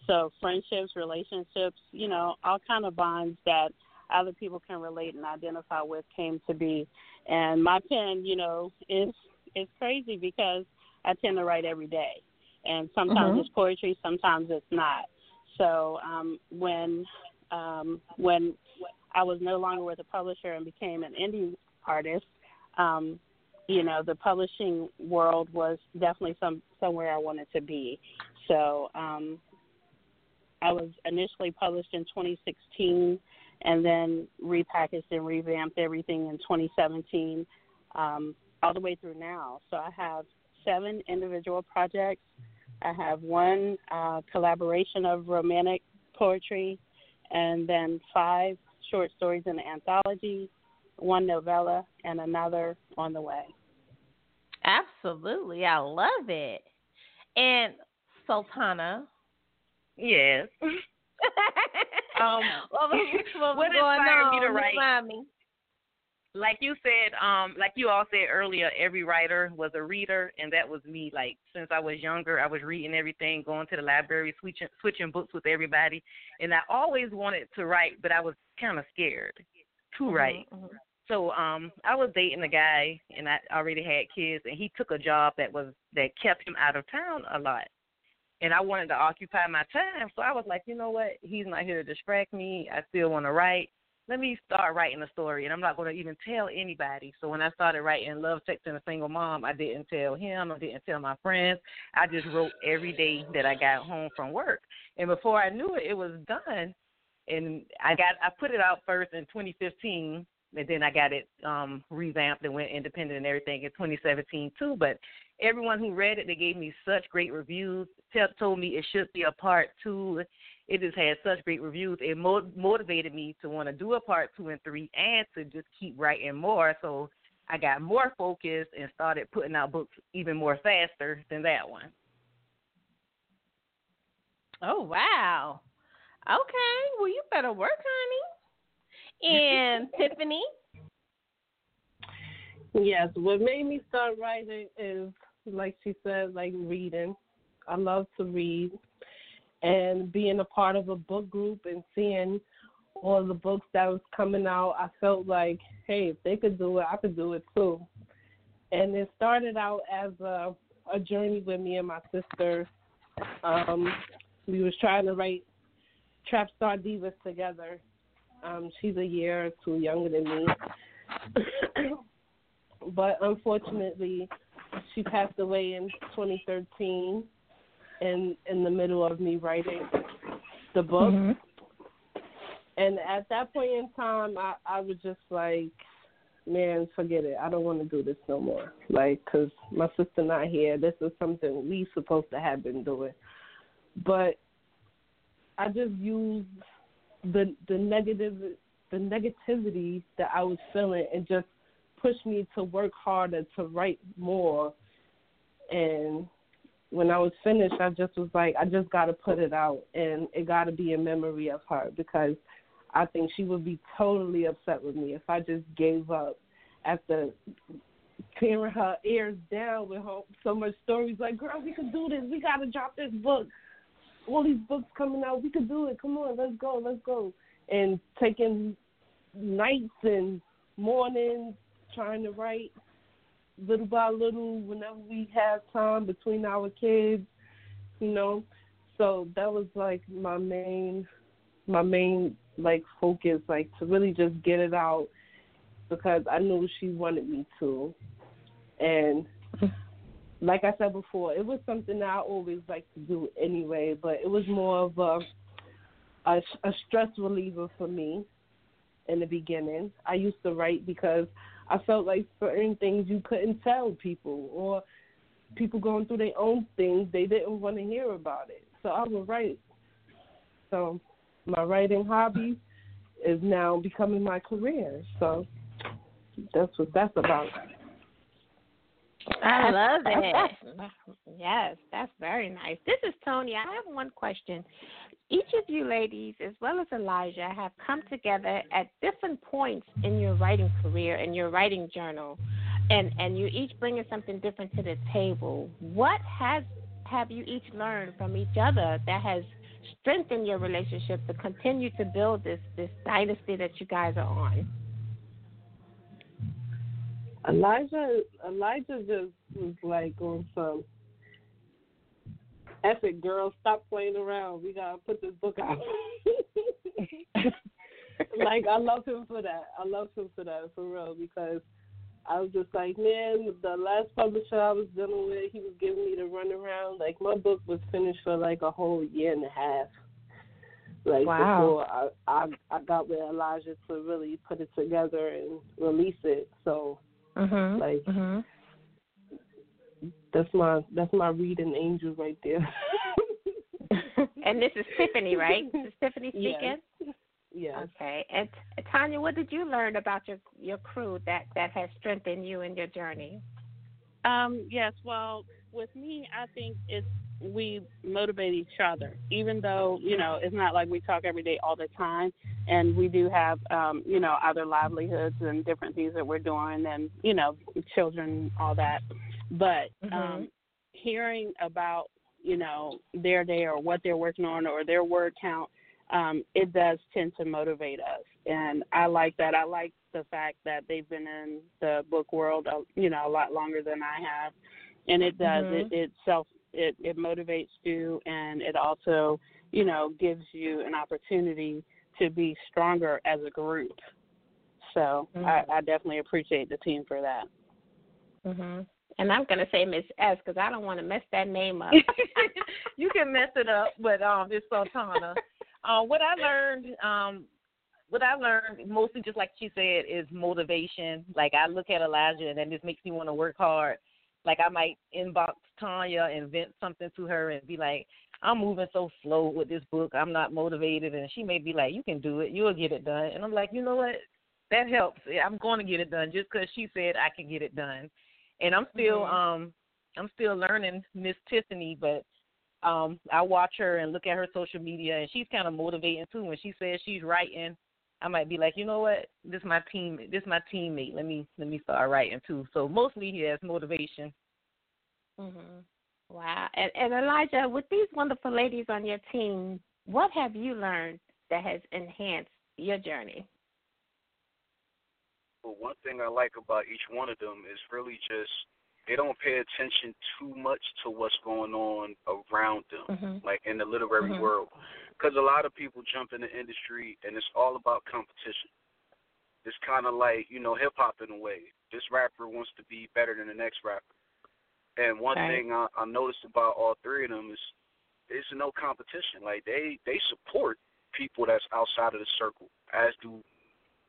So friendships, relationships, you know, all kind of bonds that other people can relate and identify with came to be. And my pen, you know, is is crazy because I tend to write every day, and sometimes Mhm. it's poetry, sometimes it's not. So um, when um, when I was no longer with a publisher and became an indie artist, um, you know, the publishing world was definitely some somewhere I wanted to be. So um, I was initially published in 2016 and then repackaged and revamped everything in 2017 um, all the way through now. So I have seven individual projects. I have one uh, collaboration of romantic poetry, and then five short stories in the anthology, one novella, and another on the way. Absolutely, I love it. And Sultana. Yes. Um, what was, what was what inspired on? me to write? Me. like you said, um, like you all said earlier, every writer was a reader, and that was me. Like since I was younger, I was reading everything, going to the library, switching switching books with everybody, and I always wanted to write, but I was kind of scared to write. Mhm, mhm. So um, I was dating a guy, and I already had kids, and he took a job that was that kept him out of town a lot. And I wanted to occupy my time, so I was like, you know what? He's not here to distract me. I still want to write let me start writing a story and I'm not going to even tell anybody. So when I started writing Love, and a Single Mom, I didn't tell him. I didn't tell my friends. I just wrote every day that I got home from work. And before I knew it, it was done. And I got I put it out first in 2015, and then I got it um revamped and went independent and everything in 2017 too. But everyone who read it, they gave me such great reviews. Told me it should be a part two it just had such great reviews. It mo- motivated me to want to do a part two and three, and to just keep writing more. So I got more focused and started putting out books even more faster than that one. Oh wow. Okay. Well, you better work, honey. And Tiffany. Yes, what made me start writing is, like she said, like reading. I love to read, and being a part of a book group and seeing all the books that was coming out, I felt like, hey, if they could do it, I could do it too. And it started out as a a journey with me and my sister. Um, we was trying to write Trap Star Divas together. Um, she's a year or two younger than me. but unfortunately, she passed away in 2013 in in the middle of me writing the book. Mm-hmm. And at that point in time, I I was just like, man, forget it. I don't want to do this no more. Like, cause my sister not here. This is something we supposed to have been doing. But I just used the the negative the negativity that I was feeling and just pushed me to work harder to write more. And when I was finished, I just was like, I just got to put it out, and it got to be in memory of her because I think she would be totally upset with me if I just gave up after tearing her ears down with her, so much stories like, girl, we could do this. We got to drop this book. All these books coming out. We could do it. Come on, let's go, let's go. And taking nights and mornings trying to write little by little whenever we have time between our kids, you know. So that was like my main my main like focus, like to really just get it out because I knew she wanted me to. And like I said before, it was something that I always like to do anyway, but it was more of a a, a stress reliever for me in the beginning. I used to write because I felt like certain things you couldn't tell people or people going through their own things, they didn't want to hear about it. So I would write. So my writing hobby is now becoming my career. So that's what that's about. I love it. yes, that's very nice. This is Toni. I have one question. Each of you ladies, as well as Elijah, have come together at different points in your writing career and your writing journal, and and you each bringing something different to the table. What has have you each learned from each other that has strengthened your relationship to continue to build this this dynasty that you guys are on? Elijah Elijah just was like on some epic girl, stop playing around. We gotta put this book out. like I love him for that. I love him for that for real because I was just like, man, the last publisher I was dealing with, he was giving me the run around. Like my book was finished for like a whole year and a half. Like wow. before I, I I got with Elijah to really put it together and release it. So mm-hmm. like mm-hmm. that's my that's my reading angel right there. and this is Tiffany, right? This is Tiffany speaking. Yes. yes. Okay. And Tanya, what did you learn about your your crew that that has strengthened you in your journey? Um, yes, well, with me, I think it's we motivate each other, even though you know it's not like we talk every day all the time, and we do have um, you know other livelihoods and different things that we're doing, and you know children, all that. But Mm-hmm. um, hearing about you know their day or what they're working on or their word count, um, it does tend to motivate us, and I like that. I like the fact that they've been in the book world, uh, you know, a lot longer than I have, and it does. Mhm. It it self it it motivates you, and it also you know gives you an opportunity to be stronger as a group. So Mhm. I, I definitely appreciate the team for that. hmm And I'm gonna say Miss S because I don't want to mess that name up. you can mess it up, but um, it's Sultana. uh, what I learned, um, what I learned mostly, just like she said, is motivation. Like I look at Elijah, and then this makes me want to work hard. Like I might inbox Tanya and vent something to her and be like, "I'm moving so slow with this book. I'm not motivated," and she may be like, "You can do it. You'll get it done." And I'm like, "You know what? That helps. I'm going to get it done just because she said I can get it done." And I'm still, Mhm. um, I'm still learning Miss Tiffany, but um, I watch her and look at her social media, and she's kind of motivating too. When she says she's writing, I might be like, you know what, this my team, this my teammate. Let me let me start writing too. So mostly he has motivation. Mhm. Wow. And, and Elijah, with these wonderful ladies on your team, what have you learned that has enhanced your journey? Well, one thing I like about each one of them is really just they don't pay attention too much to what's going on around them, Mhm. like in the literary Mhm. world. Because a lot of people jump in the industry and it's all about competition. It's kind of like you know hip hop in a way. This rapper wants to be better than the next rapper. And one Right. thing I, I noticed about all three of them is there's no competition. Like they they support people that's outside of the circle, as do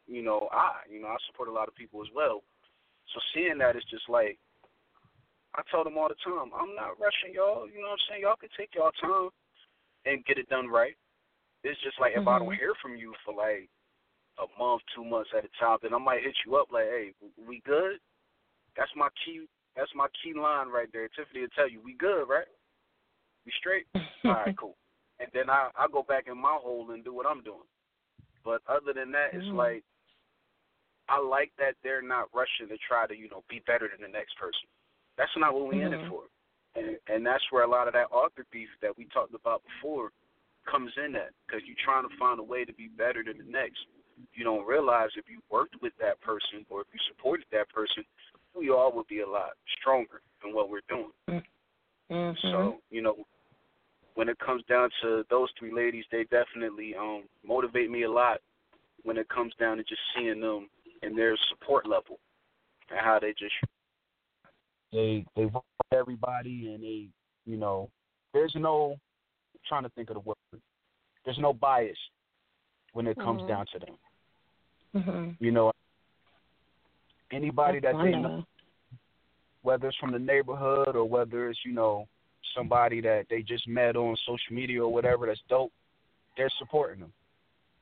you know I. You know I support a lot of people as well. So seeing that, it's just like I tell them all the time, I'm not rushing y'all. You know what I'm saying? Y'all can take y'all time and get it done right. It's just like if I don't Mhm. hear from you for like a month, two months at a time, then I might hit you up like, hey, we good? That's my key. That's my key line right there. Tiffany will tell you, we good, right? We straight? All right, cool. And then I I go back in my hole and do what I'm doing. But other than that, it's Mhm. like I like that they're not rushing to try to you know be better than the next person. That's not what we in it Mhm. for. And, and that's where a lot of that author beef that we talked about before comes in at because you're trying to find a way to be better than the next. You don't realize if you worked with that person or if you supported that person, we all would be a lot stronger than what we're doing. Mhm. So, you know, when it comes down to those three ladies, they definitely um motivate me a lot when it comes down to just seeing them and their support level and how they just they they vote everybody and they you know there's no I'm trying to think of the word there's no bias when it comes Mhm. down to them. Mhm. you know anybody That's that they know whether it's from the neighborhood or whether it's you know somebody that they just met on social media or whatever that's dope they're supporting them.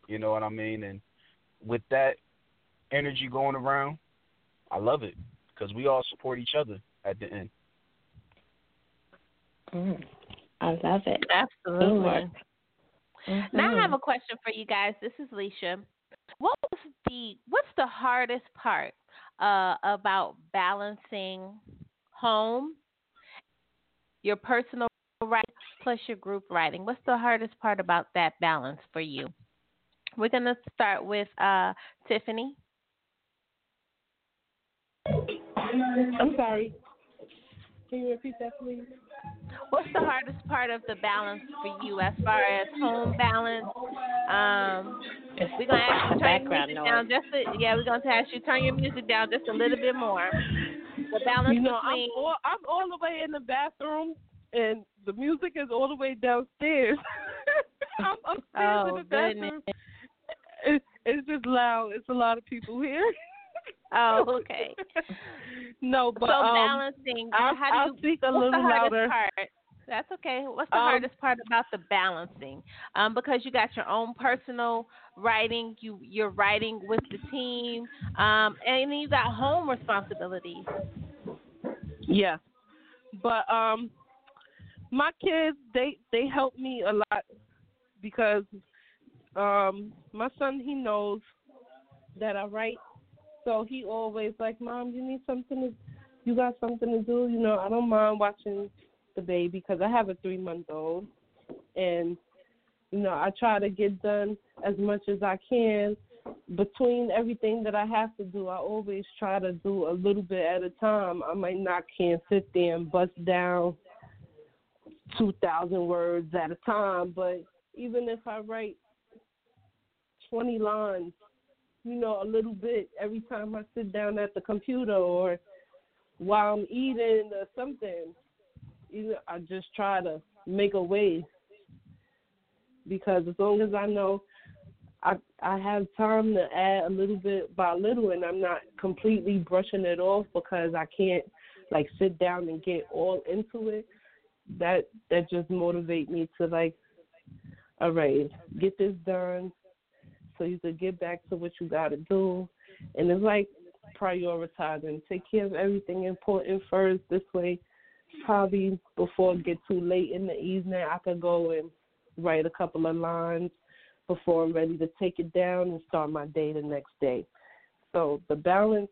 You know what i mean? And with that energy going around i love it because we all support each other at the end Mhm. I love it. Absolutely. Teamwork. Now I have a question for you guys. This is Lissha. What was the what's the hardest part uh, about balancing home, your personal writing plus your group writing? What's the hardest part about that balance for you? We're gonna start with uh, Tiffany. I'm sorry. Can you repeat that, please? What's the hardest part of the balance for you as far as home balance? Um, we're gonna ask you to turn your music noise. down just a, yeah, we're gonna ask you to turn your music down just a little bit more. The balance You know, I'm all, I'm all the way in the bathroom, and the music is all the way downstairs. I'm upstairs Oh, in the bathroom. It, it's just loud. It's a lot of people here. Oh, okay. no, but so um, balancing. I'll, how do I'll you? speak a little louder. part? That's okay. What's the Um, hardest part about the balancing? Um, because you got your own personal writing, you you're writing with the team, um, and then you got home responsibilities. Yeah, but um, my kids they they help me a lot because um my son he knows that I write, so he always like, Mom, you need something to, you got something to do. You know, I don't mind watching the baby because I have a three month old, and you know I try to get done as much as I can between everything that I have to do, I always try to do a little bit at a time. I might not can sit there and bust down two thousand words at a time, but even if I write twenty lines, you know, a little bit every time I sit down at the computer or while I'm eating or something, you know, I just try to make a way because as long as I know I I have time to add a little bit by little, and I'm not completely brushing it off because I can't like sit down and get all into it. That that just motivate me to like, all right, get this done, so you could get back to what you got to do, and it's like prioritizing, take care of everything important first. This way, probably before it get too late in the evening, I could go and write a couple of lines before I'm ready to take it down and start my day the next day. So the balance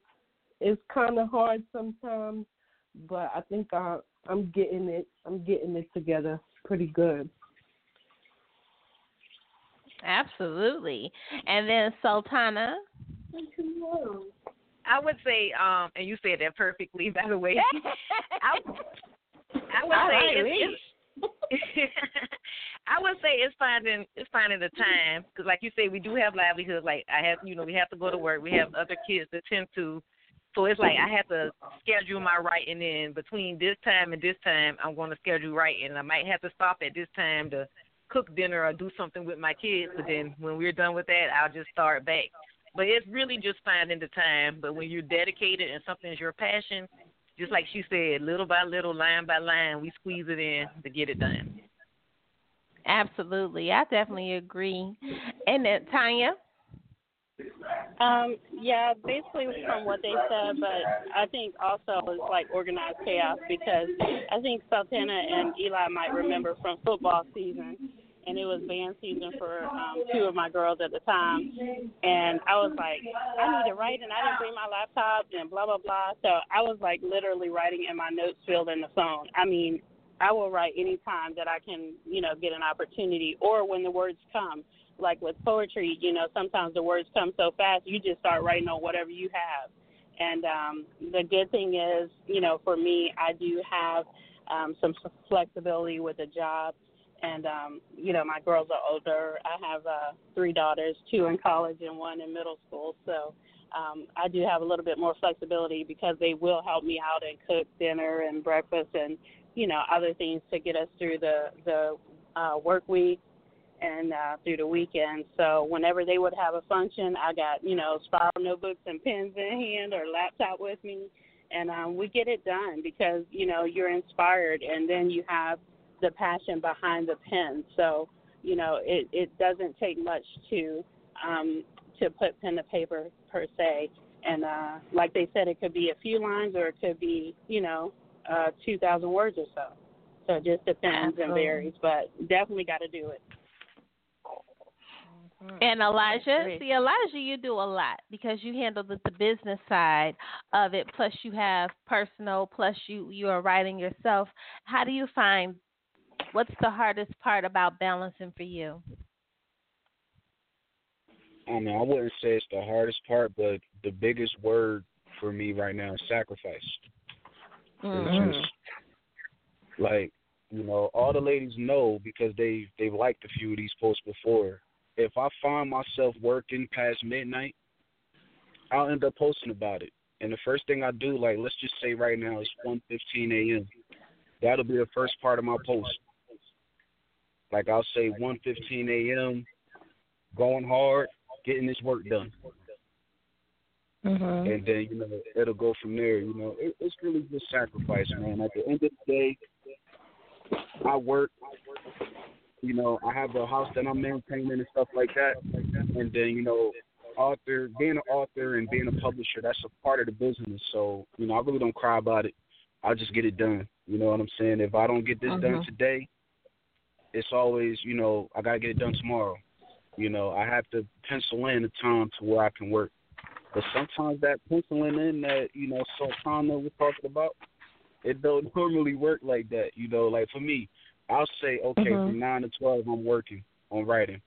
is kind of hard sometimes, but I think I, I'm getting it. I'm getting it together pretty good. Absolutely. And then Sultana. I would say, um, and you said that perfectly, by the way. I, I would say it's, it's I would say it's finding it's finding the time because, like you say, we do have livelihood. Like I have, you know, we have to go to work. We have other kids to tend to. So it's like I have to schedule my writing in between this time and this time. I'm going to schedule writing. I might have to stop at this time to cook dinner or do something with my kids. But then when we're done with that, I'll just start back. But it's really just finding the time. But when you're dedicated and something's your passion, just like she said, little by little, line by line, we squeeze it in to get it done. Absolutely, I definitely agree. And then Tanya. Um, yeah, basically from what they said, but I think also it's like organized chaos because I think Sultana and Eli might remember from football season, and it was band season for um, two of my girls at the time, and I was like, I need to write, and I didn't bring my laptop, and blah blah blah. So I was like literally writing in my notes filled in the phone. I mean, I will write anytime that I can, you know, get an opportunity or when the words come. Like with poetry, you know, sometimes the words come so fast you just start writing on whatever you have. And um, the good thing is, you know, for me, I do have um, some flexibility with a job. And, um, you know, my girls are older. I have uh, three daughters, two in college and one in middle school. So um, I do have a little bit more flexibility because they will help me out and cook dinner and breakfast and you know other things to get us through the the uh, work week and uh, through the weekend. So whenever they would have a function, I got you know spiral notebooks and pens in hand or laptop with me, and um, we get it done because you know you're inspired, and then you have the passion behind the pen. So you know it it doesn't take much to um, to put pen to paper per se. And uh, like they said, it could be a few lines or it could be, you know, uh, 2,000 words or so. So it just depends Absolutely. and varies, but definitely got to do it. Mm-hmm. And Elijah, see, Elijah, you do a lot because you handle the, the business side of it. Plus, you have personal. Plus, you you are writing yourself. How do you find? What's the hardest part about balancing for you? I mean, I wouldn't say it's the hardest part, but the biggest word for me right now is sacrifice. Mm-hmm. Just like you know, all the ladies know because they they've liked a few of these posts before. If I find myself working past midnight, I'll end up posting about it. And the first thing I do, like let's just say right now, it's one fifteen a.m. That'll be the first part of my post. Like I'll say one fifteen a.m. Going hard, getting this work done. Mm-hmm. And then you know it'll go from there. You know it, it's really just sacrifice, man. At the end of the day, I work. You know I have a house that I'm maintaining and stuff like that. And then you know author, being an author and being a publisher, that's a part of the business. So you know I really don't cry about it. I just get it done. You know what I'm saying? If I don't get this mm-hmm. done today, it's always you know I gotta get it done tomorrow. You know I have to pencil in the time to where I can work. But sometimes that penciling in that, you know, Sultana was talking about, it don't normally work like that. You know, like for me, I'll say, okay, mm-hmm. from nine to twelve I'm working on writing.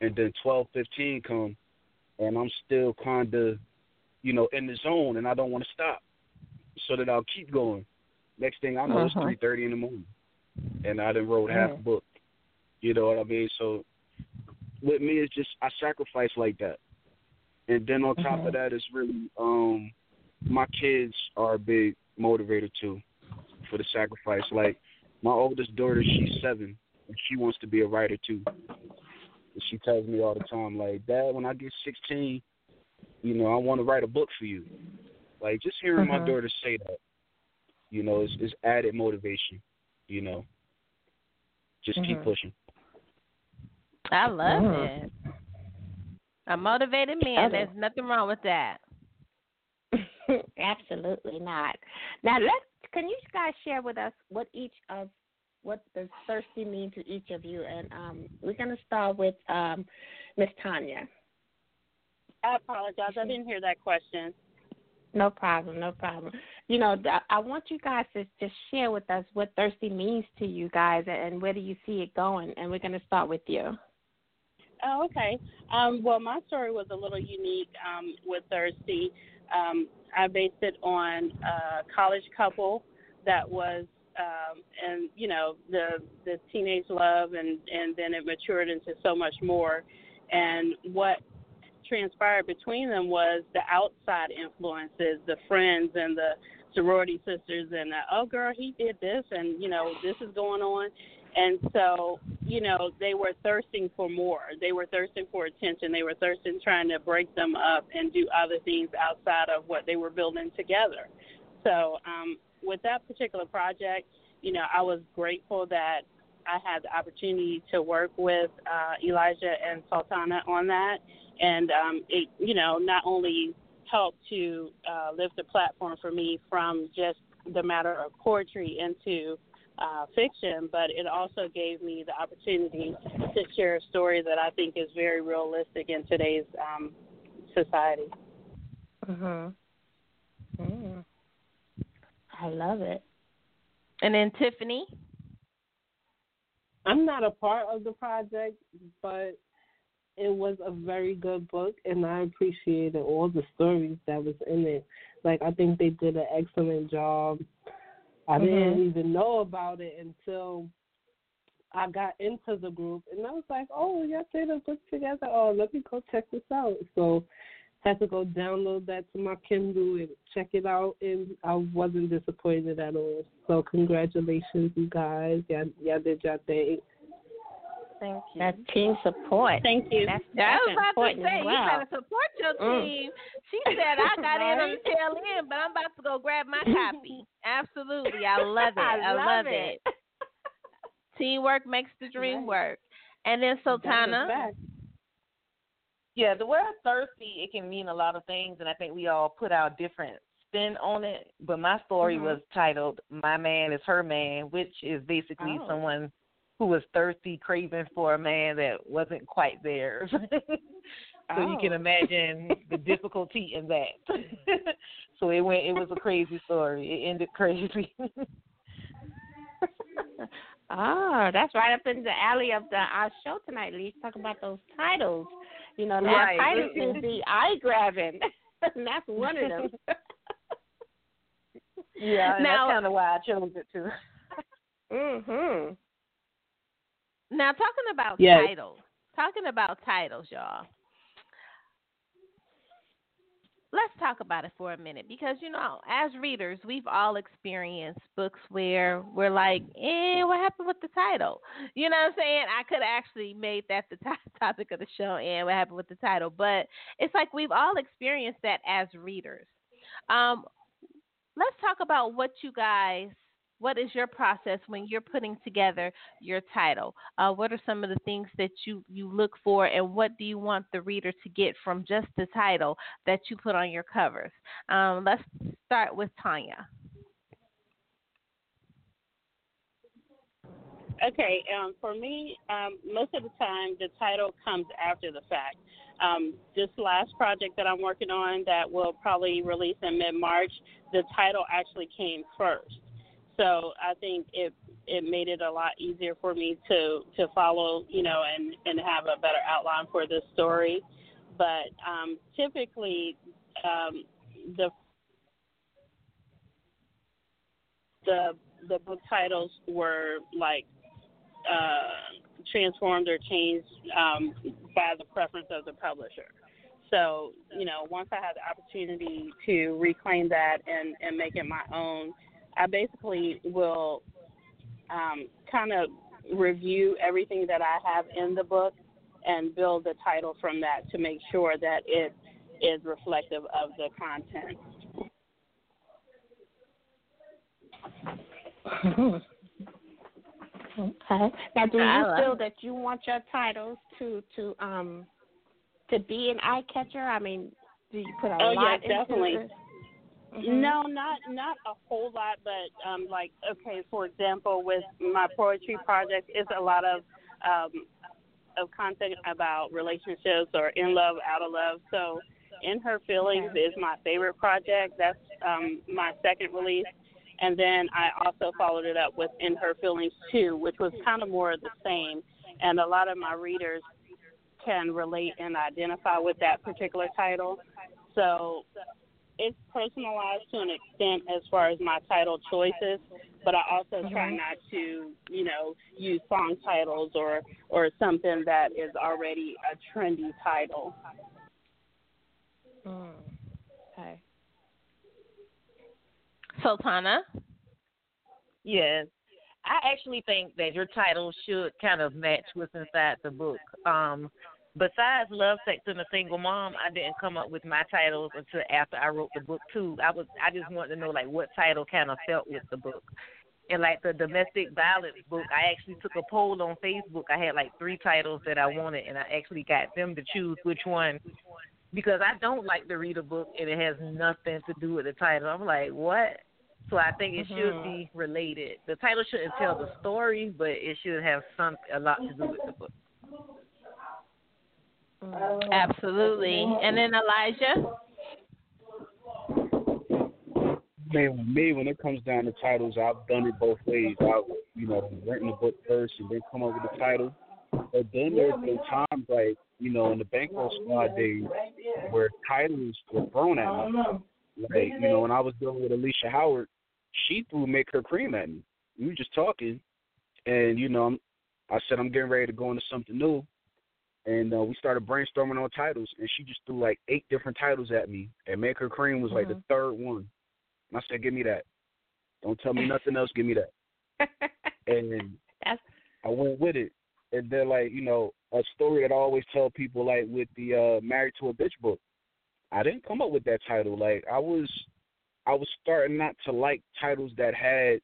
And then twelve fifteen come and I'm still kinda, you know, in the zone and I don't want to stop. So that I'll keep going. Next thing I know it's uh-huh. three thirty in the morning. And I done wrote half a book. You know what I mean? So with me it's just I sacrifice like that. And then on top mm-hmm. of that is really um my kids are a big motivator too for the sacrifice. Like my oldest daughter, she's seven and she wants to be a writer too. And she tells me all the time, like, Dad, when I get sixteen, you know, I want to write a book for you. Like just hearing mm-hmm. my daughter say that, you know, is is added motivation, you know. Just mm-hmm. keep pushing. I love mm-hmm. it. A motivated man. There's nothing wrong with that. Absolutely not. Now let's can you guys share with us what each of what does thirsty mean to each of you? And um, we're going to start with um, Miss Tanya. I apologize. I didn't hear that question. No problem, no problem. You know, I want you guys to just share with us what thirsty means to you guys and where do you see it going. And we're going to start with you. Oh, okay. Um, well, my story was a little unique um, with thirsty. Um, I based it on a college couple that was, um, and you know, the the teenage love, and and then it matured into so much more. And what transpired between them was the outside influences, the friends and the sorority sisters, and the, oh girl, he did this, and you know this is going on, and so you know they were thirsting for more. They were thirsting for attention. They were thirsting trying to break them up and do other things outside of what they were building together. So um, with that particular project, you know, I was grateful that I had the opportunity to work with uh, Elijah and Sultana on that, and um, it you know not only helped to uh, lift the platform for me from just the matter of poetry into uh, fiction, but it also gave me the opportunity to share a story that I think is very realistic in today's um, society. Mhm. Mm. I love it. And then Tiffany. I'm not a part of the project, but it was a very good book, and I appreciated all the stories that was in it. Like I think they did an excellent job. I mm-hmm. didn't even know about it until I got into the group, and I was like, "Oh, y'all did a book together. Oh, let me go check this out." So had to go download that to my Kindle and check it out, and I wasn't disappointed at all. So congratulations, you guys. Y'all, y'all did your thing. Thank you. That's team support. Thank you. That's, that's I was about to say, well. you gotta support your Mm. team. She said I got in on the tail end, but I'm about to go grab my copy. Absolutely. I love it. I love, love it. Teamwork makes the dream work. And then Sultana. Yeah, the word thirsty it can mean a lot of things, and I think we all put our different spin on it. But my story Mhm. was titled "My Man Is Her Man," which is basically Oh. someone who was thirsty, craving for a man that wasn't quite theirs. so you can Oh. imagine the difficulty in that. so it went. It was a crazy story. It ended crazy. oh, that's right up in the alley of the our show tonight. Let's talk about those titles. You know, that Right. title can be eye grabbing, and that's one of them. yeah, Now- that's kind of why I chose it too. mhm. Now talking about Yes. titles. Talking about titles, y'all. Let's talk about it for a minute because you know, as readers, we've all experienced books where we're like, "Eh, what happened with the title?" You know what I'm saying? I could have actually made that the to- topic of the show, and what happened with the title, but it's like we've all experienced that as readers. Um, let's talk about what you guys what is your process when you're putting together your title uh, what are some of the things that you you look for and what do you want the reader to get from just the title that you put on your covers um, let's start with tanya Okay, um, for me, um, most of the time the title comes after the fact. Um, this last project that I'm working on that will probably release in mid March, the title actually came first. So I think it it made it a lot easier for me to to follow, you know, and and have a better outline for this story. But um, typically, um, the the the book titles were like uh, transformed or changed um, by the preference of the publisher. So, you know, once I had the opportunity to reclaim that and, and make it my own, I basically will um, kind of review everything that I have in the book and build the title from that to make sure that it is reflective of the content. Okay. Now, do you feel that you want your titles to to um to be an eye catcher? I mean, do you put a Oh, lot yeah, into definitely. it? Mhm. No, not not a whole lot, but um, like okay, for example, with my poetry project, it's a lot of um, of content about relationships or in love, out of love. So, in her feelings is my favorite project. That's um, my second release, and then I also followed it up with In Her Feelings too, which was kind of more of the same. And a lot of my readers can relate and identify with that particular title. So it's personalized to an extent as far as my title choices, but I also mm-hmm. try not to, you know, use song titles or or something that is already a trendy title. Mm. Okay. Sultana? Yes. I actually think that your title should kind of match what's inside the book. Um, besides Love, Sex, and a Single Mom, I didn't come up with my titles until after I wrote the book too. I was I just wanted to know like what title kind of felt with the book. And like the domestic violence book, I actually took a poll on Facebook. I had like three titles that I wanted, and I actually got them to choose which one because I don't like to read a book and it has nothing to do with the title. I'm like, what? So I think it should Mm-hmm. be related. The title shouldn't tell the story, but it should have some a lot to do with the book. Mm. Absolutely. And then Elijah? Man, with me, when it comes down to titles, I've done it both ways. I've, you know, written the book first and then come up with the title. But then there's been times like, you know, in the Bankroll Squad days where titles were thrown at me. Like, you know, when I was dealing with Alicia Howard, she threw Make Her Cream at me. We were just talking, and, you know, I'm, I said, I'm getting ready to go into something new. And uh, we started brainstorming on titles, and she just threw like eight different titles at me. And Make Her Cream was like the third one. And I said, "Give me that. Don't tell me nothing else. Give me that." and That's I went with it. And then, like you know, a story that I always tell people, like with the uh Married to a Bitch book. I didn't come up with that title. Like I was, I was starting not to like titles that had,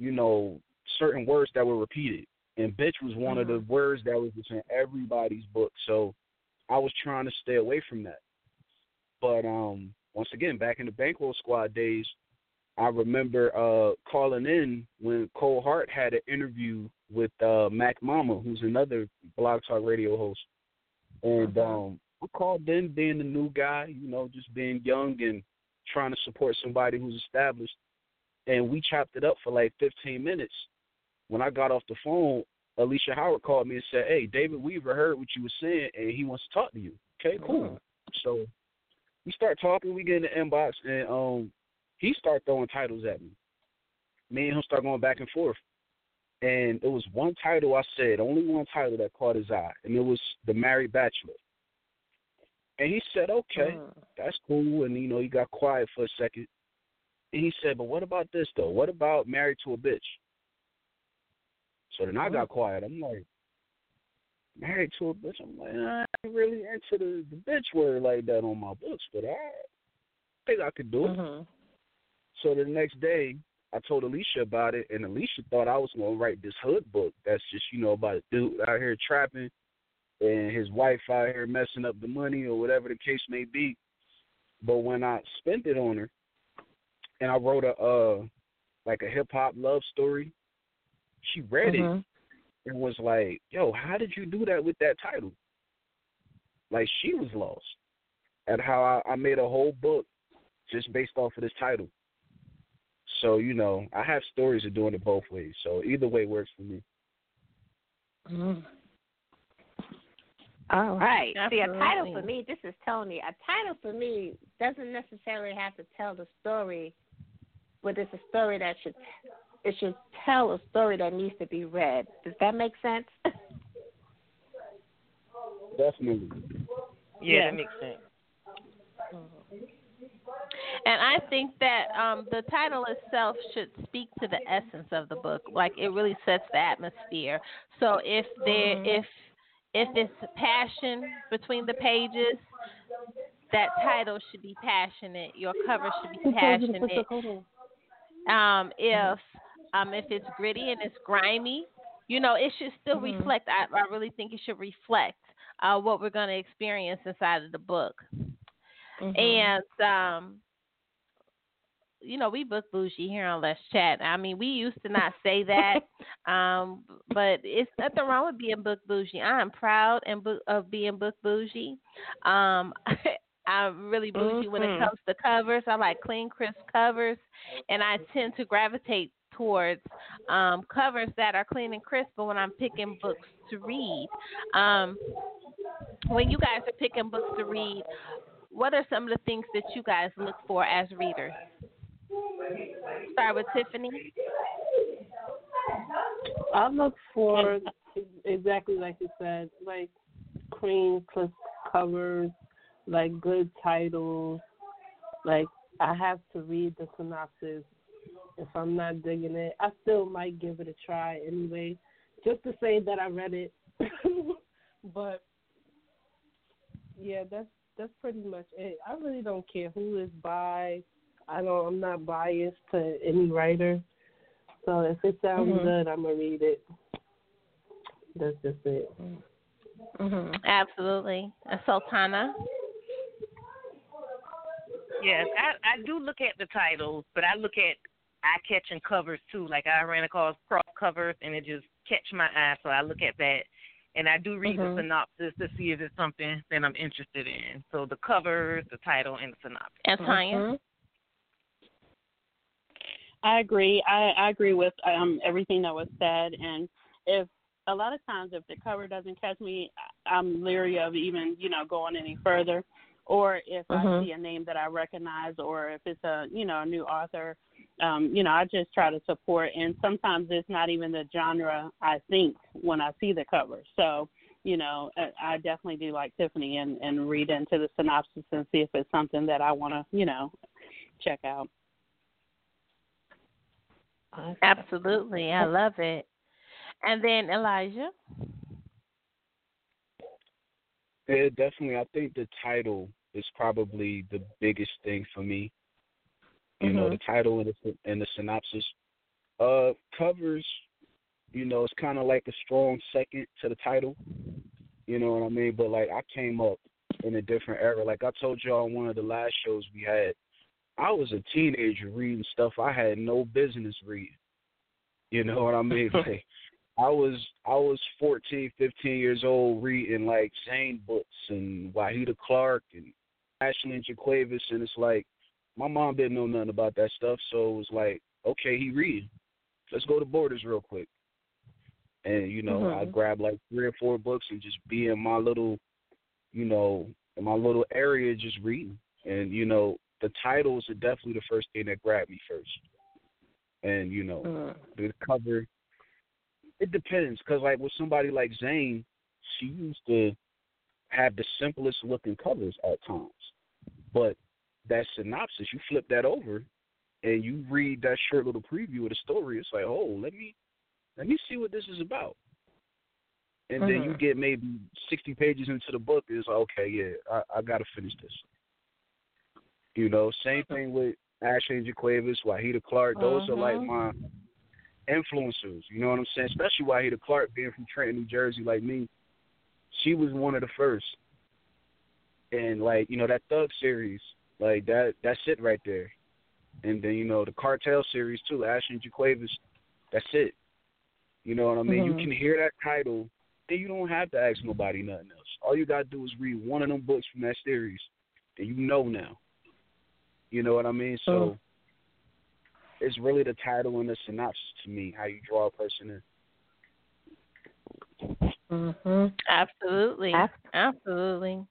you know, certain words that were repeated. And bitch was one of the words that was just in everybody's book. So I was trying to stay away from that. But um once again, back in the bankroll squad days, I remember uh calling in when Cole Hart had an interview with uh Mac Mama, who's another blog talk radio host. And um I called in being the new guy, you know, just being young and trying to support somebody who's established. And we chopped it up for like 15 minutes. When I got off the phone, Alicia Howard called me and said, Hey, David Weaver heard what you were saying and he wants to talk to you. Okay, cool. So we start talking, we get in the inbox and um he start throwing titles at me. Me and him start going back and forth. And it was one title I said, only one title that caught his eye, and it was The Married Bachelor. And he said, Okay, that's cool and you know, he got quiet for a second. And he said, But what about this though? What about married to a bitch? So then I got quiet. I'm like, married to a bitch. I'm like, I ain't really into the, the bitch word like that on my books, but I think I could do it. So the next day, I told Alicia about it, and Alicia thought I was going to write this hood book that's just, you know, about a dude out here trapping and his wife out here messing up the money or whatever the case may be. But when I spent it on her, and I wrote a uh like a hip hop love story, she read Mm-hmm. it and was like, "Yo, how did you do that with that title?" Like she was lost at how I, I made a whole book just based off of this title. So you know, I have stories of doing it both ways. So either way works for me. All right. See, a title for me, this is Toni. A title for me doesn't necessarily have to tell the story, but it's a story that should it should tell a story that needs to be read. Does that make sense? Definitely. Yeah, that makes sense. And I think that um, the title itself should speak to the essence of the book. Like it really sets the atmosphere. So if there, if if it's passion between the pages, that title should be passionate. Your cover should be passionate. Um, if um, if it's gritty and it's grimy, you know, it should still reflect. I, I really think it should reflect uh, what we're going to experience inside of the book. And um, you know, we book bougie here on Let's Chat. I mean, we used to not say that, um, but it's nothing wrong with being book bougie. I am proud and book, of being book bougie. Um, I'm really bougie mm-hmm. when it Mm-hmm. comes to covers. I like clean, crisp covers, and I tend to gravitate towards um, covers that are clean and crisp. But when I'm picking books to read, um, when you guys are picking books to read, what are some of the things that you guys look for as readers? Start with Tiffany. I look for exactly like you said, like cream crisp covers, like good titles. Like I have to read the synopsis. If I'm not digging it, I still might give it a try anyway, just to say that I read it. but yeah, that's that's pretty much it. I really don't care who is by. I don't. I'm not biased to any writer. So if it sounds Mhm. good, I'm gonna read it. That's just it. Mm-hmm. Absolutely. And Sultana. Yes, I, I do look at the titles, but I look at eye catching covers too. Like I ran across cross covers and it just catch my eye, so I look at that. And I do read Mhm. the synopsis to see if it's something that I'm interested in. So the covers, the title, and the synopsis. And Tanya. I agree. I, I agree with um, everything that was said. And if a lot of times, if the cover doesn't catch me, I- I'm leery of even you know going any further. Or if I Mhm. see a name that I recognize, or if it's a you know a new author, um, you know I just try to support. And sometimes it's not even the genre I think when I see the cover. So you know I, I definitely do like Tiffany and and read into the synopsis and see if it's something that I want to you know check out. Absolutely. I love it. And then Elijah. Yeah, definitely. I think the title is probably the biggest thing for me. You know, Mhm. the title and the and the synopsis. Uh, covers. You know, it's kind of like a strong second to the title. You know what I mean? But like, I came up in a different era. Like I told y'all on one of the last shows we had, I was a teenager reading stuff I had no business reading. You know what I mean? Like, I was I was 14, 15 years old reading like Zane books and Wahida Clark and Ashley and Jaquavis, and it's like my mom didn't know nothing about that stuff, so it was like, okay, he reading. Let's go to Borders real quick. And you know, I Mhm. grabbed like three or four books and just be in my little, you know, in my little area just reading. And you know, the titles are definitely the first thing that grabbed me first. And you know, Mm. the cover. It depends, cause like with somebody like Zane, she used to have the simplest looking covers at times, but that synopsis, you flip that over, and you read that short little preview of the story. It's like, oh, let me let me see what this is about. And then you Mhm. get maybe sixty pages into the book, and it's like, okay, yeah, I, I got to finish this. You know, same thing with Ashley Jaquavis, Wahida Clark. Those are like Mhm. my influencers. You know what I'm saying? Especially Wahida Clark being from Trenton, New Jersey, like me. She was one of the first. And like you know that Thug series, like that that's it right there. And then you know the Cartel series too, and Jaquavis. That's it. You know what I mean? Mhm. You can hear that title, then you don't have to ask nobody nothing else. All you gotta do is read one of them books from that series, and you know now. You know what I mean? So it's really the title and the synopsis to me, how you draw a person in. Mhm. Absolutely. Ab- Absolutely.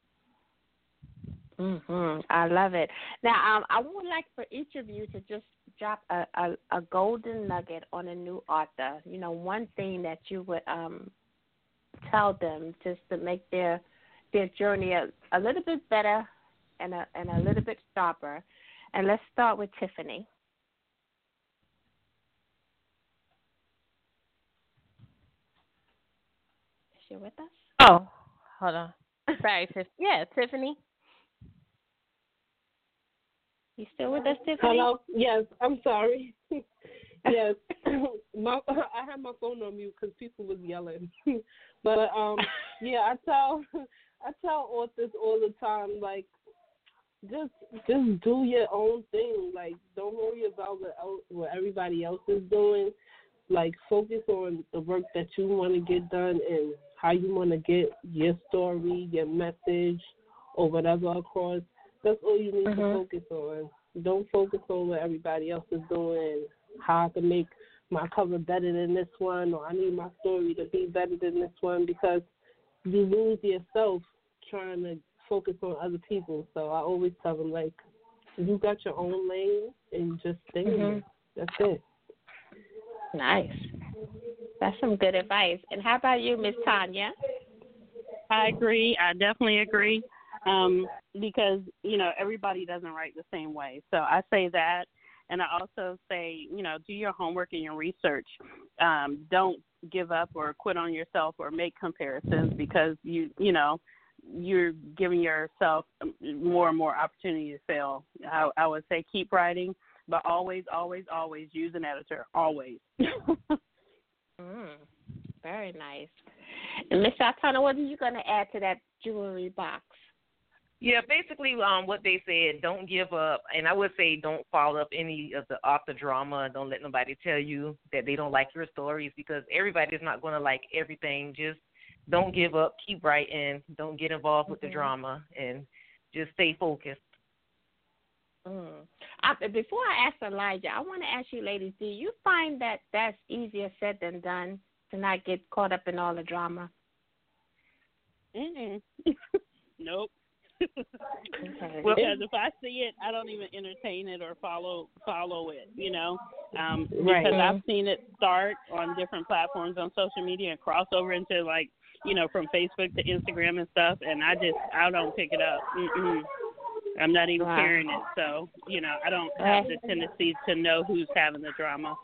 Mhm. I love it. Now, um, I would like for each of you to just drop a, a, a golden nugget on a new author. You know, one thing that you would um tell them just to make their their journey a, a little bit better and a and a little bit sharper. And let's start with Tiffany. Is she with us? Oh, hold on. Sorry, Tiff. Yeah, Tiffany. You still with us, Tiffany? Hello. Yes, I'm sorry. yes, my I had my phone on mute because people was yelling. but um, yeah, I tell I tell authors all the time like just just do your own thing. Like don't worry about what else, what everybody else is doing. Like focus on the work that you want to get done and how you want to get your story, your message, or whatever across. That's all you need Mm-hmm. to focus on. Don't focus on what everybody else is doing. How I can make my cover better than this one, or I need my story to be better than this one because you lose yourself trying to focus on other people. So I always tell them like, you got your own lane and just stay in Mhm. it. That's it. Nice. That's some good advice. And how about you, Miss Tanya? I agree. I definitely agree. Um, because, you know, everybody doesn't write the same way. So I say that. And I also say, you know, do your homework and your research. Um, don't give up or quit on yourself or make comparisons because you, you know, you're giving yourself more and more opportunity to fail. I, I would say keep writing, but always, always, always use an editor. Always. Mm, very nice. And Miss Sultana, what are you going to add to that jewelry box? Yeah, basically, um, what they said, don't give up, and I would say don't follow up any of the author drama. Don't let nobody tell you that they don't like your stories because everybody's not going to like everything. Just don't give up, keep writing, don't get involved with the Mhm. drama, and just stay focused. Mm. I, before I ask Elijah, I want to ask you, ladies, do you find that that's easier said than done to not get caught up in all the drama? Mm-mm. nope. Okay. because if I see it, I don't even entertain it or follow follow it. You know, um, Right. because I've seen it start on different platforms on social media and cross over into like you know from Facebook to Instagram and stuff, and I just I don't pick it up. Mm-mm. I'm not even Wow. carrying it, so you know I don't have the tendency to know who's having the drama.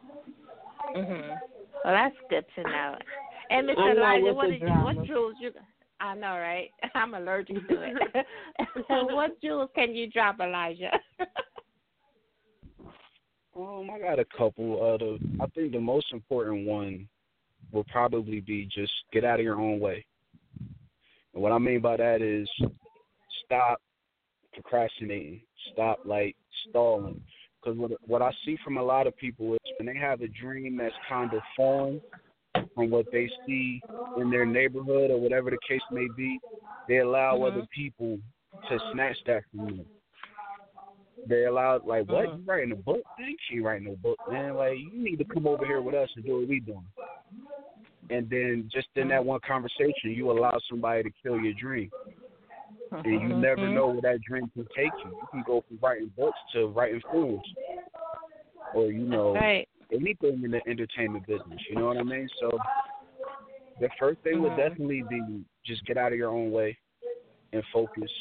Mhm. Well, that's good to know. And Miss I'm Elijah, what the did you, what jewels you? I know, right? I'm allergic to it. so, what jewels can you drop, Elijah? Um, I got a couple. Uh, the I think the most important one will probably be just get out of your own way. And what I mean by that is stop procrastinating, stop like stalling. Because what what I see from a lot of people is when they have a dream that's kind of foreign from what they see in their neighborhood or whatever the case may be, they allow mm-hmm. other people to snatch that from them. They allow like what mm-hmm. you writing a book? Man, you write no book, man. Like you need to come over here with us and do what we doing. And then just in that one conversation, you allow somebody to kill your dream. And you never know where that dream can take you. You can go from writing books to writing films, or you know, right. anything in the entertainment business. You know what I mean? So the first thing would Mhm. definitely be just get out of your own way and focus.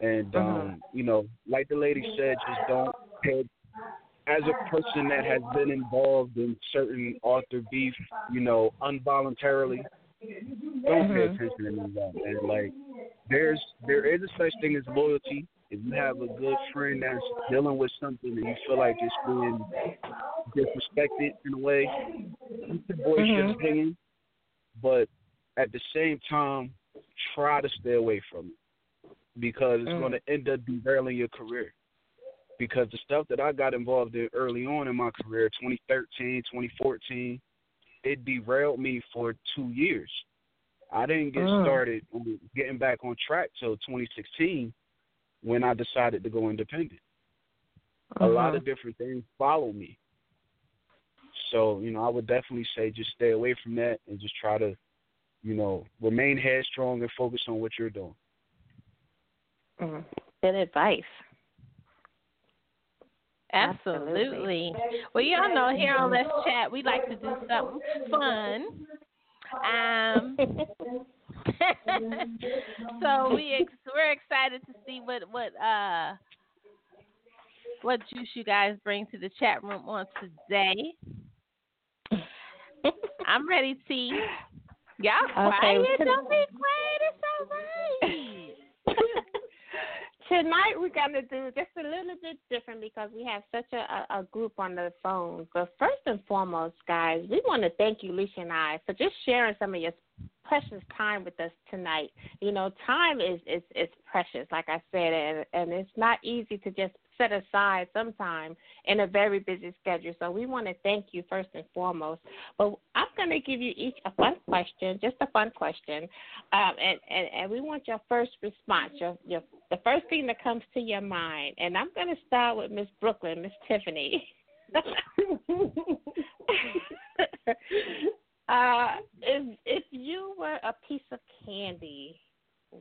And um, you know, like the lady said, just don't pay. As a person that has been involved in certain author beef, you know, involuntarily, don't pay Mhm. attention to that. And like, there's there is a such thing as loyalty. If you have a good friend that's dealing with something and you feel like it's being disrespected in a way, you can voice your Mhm. opinion, but at the same time, try to stay away from it because it's Mm. going to end up derailing your career. Because the stuff that I got involved in early on in my career, 2013, 2014, it derailed me for two years. I didn't get Mm. started getting back on track till 2016 when I decided to go independent. A lot Mhm. of different things follow me. So, you know, I would definitely say just stay away from that and just try to, you know, remain headstrong and focus on what you're doing. Mm. Good advice. Absolutely. Well, y'all know here on Let's Chat, we like to do something fun. Um, so we ex- we're excited to see what what uh what juice you guys bring to the chat room on today. I'm ready, T. Y'all quiet? Okay. Don't be quiet. It's all right. Tonight we're gonna do just a little bit different because we have such a, a, group on the phone. But first and foremost, guys, we want to thank you, Lissha and I, for just sharing some of your precious time with us tonight. You know, time is is is precious, like I said, and and it's not easy to just set aside some time in a very busy schedule. So we want to thank you first and foremost. But I'm going to give you each a fun question, just a fun question, um, and, and and we want your first response, your your the first thing that comes to your mind. And I'm going to start with Miss Brooklyn, Miss Tiffany. uh, if if you were a piece of candy,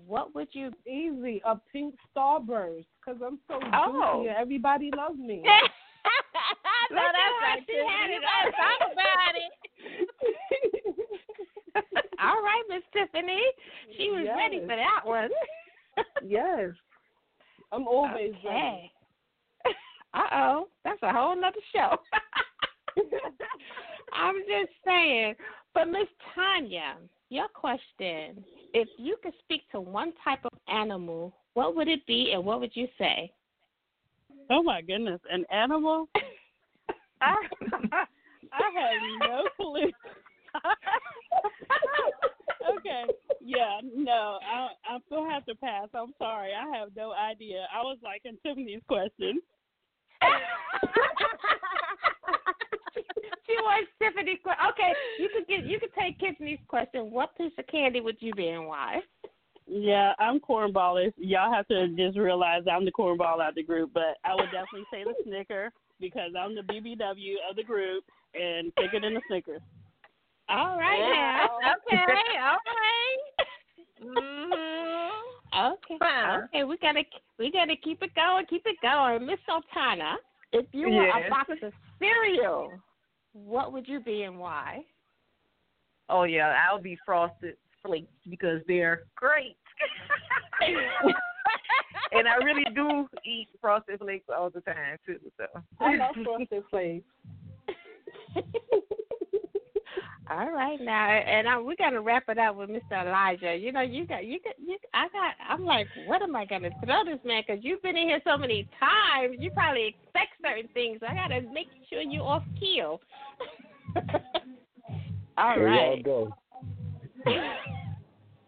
what would you? Easy, a pink starburst, because I'm so Oh. juicy and everybody loves me. no, that's right. She had it. Let's talk about it. All right, Miss Tiffany. She was ready for that one. yes, I'm always ready. Uh oh, that's a whole nother show. I'm just saying. But Miss Tanya, your question: If you could speak to one type of animal, what would it be, and what would you say? Oh my goodness, an animal? I I have no clue. okay, yeah, no, I I'm gonna have to pass. I'm sorry, I have no idea. I was like in Tiffany's question. she wants Tiffany's question. Okay, you could get you could take Tiffany's question. What piece of candy would you be, and why? Yeah, I'm cornballish. Y'all have to just realize I'm the cornball out the group, but I would definitely say the Snicker because I'm the BBW of the group and thicker than the Snickers. All right now. Okay, all right. Mm-hmm. Okay. Fine. Okay, we gotta we gotta keep it going, keep it going. Miss Sultana, if you were Yes. a box of cereal, what would you be and why? Oh yeah, I'll be frosted flakes because they're great. and I really do eat frosted flakes all the time too. So I love frosted flakes. All right now, and I, we got to wrap it up with Mr. Elijah. You know, you got you got you. I got. I'm like, what am I gonna throw this man? Because you've been in here so many times, you probably expect certain things. I gotta make sure you off keel. All Here right. y'all go.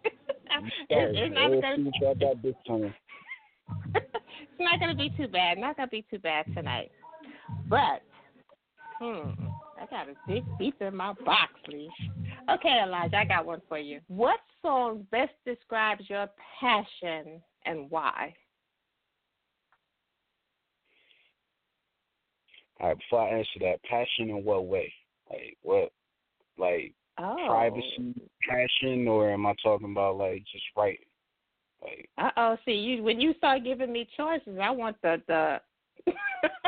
it's, it's not gonna. see what y'all got this time. it's not gonna be too bad. Not gonna be too bad tonight. But hmm, I got a big beep in my box, Lee. Okay, Elijah, I got one for you. What song best describes your passion and why? All right, before I answer that, passion in what way? Like what? Like Oh. privacy, passion, or am I talking about like just writing? Like Uh oh. See, you when you start giving me choices, I want the the.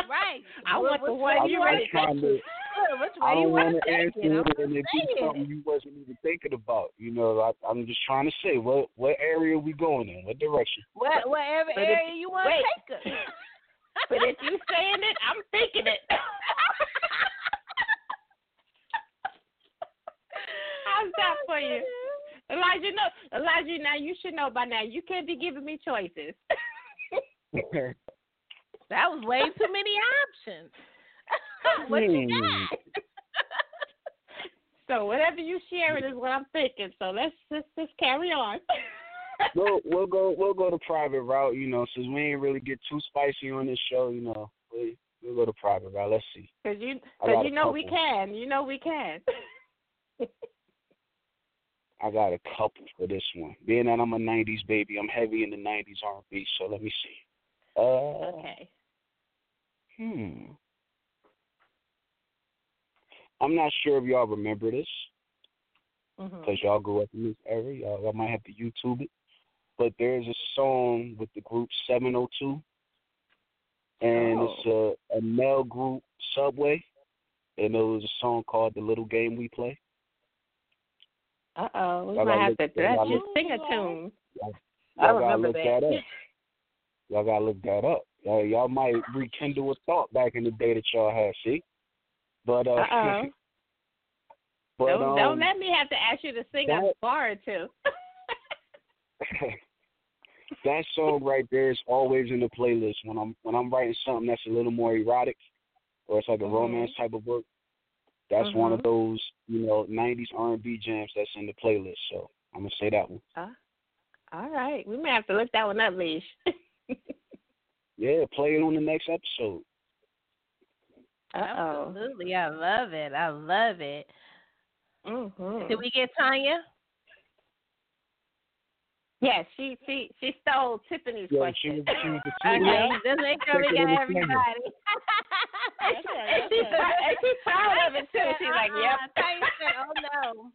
Right. I want the one you you ready I'm trying. Which I way you don't want want to to take answer it? I'm it, and it be something you wasn't even thinking about. You know, I, I'm just trying to say what what area are we going in, what direction. What, whatever But if- area you want to take us. But if you saying it, I'm thinking it. How's that oh, for you? Elijah, no, Elijah. Now you should know by now. You can't be giving me choices. That was way too many options. What you got? so whatever you sharing is what I'm thinking. So let's just carry on. we'll we'll go we'll go the private route. You know, since we ain't really get too spicy on this show. You know, we we'll go the private route. Let's see. Cause you, cause you know we can. You know we can. I got a couple for this one. Being that I'm a '90s baby, I'm heavy in the '90s R&B. So let me see. Uh, okay. hmm. I'm not sure if y'all remember this because y'all grew up in this era. Y'all, y'all might have to YouTube it. But there's a song with the group 702, and it's a, a male group, Subway, and it was a song called "The Little Game We Play." Uh oh, we Y'all might have look- to y'all let gotta you look- sing a tune. Y'all I gotta remember look that. up. Y'all gotta look that up. Y'all, y'all might rekindle a thought back in the day that y'all had. See, but uh, Uh-oh. but don't, um, don't let me have to ask you to sing a that- bar or two. that song right there is always in the playlist when I'm when I'm writing something that's a little more erotic or it's like a Mhm. romance type of book. That's one of Mhm. those you know '90s R&B jams that's in the playlist. So I'm gonna say that one. Uh, all right, we may have to look that one up, Leash. Yeah, play it on the next episode. Uh-oh. Absolutely, I love it. I love it. Mm-hmm. Did we get Tanya? Yeah, she she she stole Tiffany's Yeah, question. she was- she was the Okay, Yeah. just make sure we got everybody. and she's she's proud of it too. She's like, "Yep." Uh, Tanya said, "Oh no,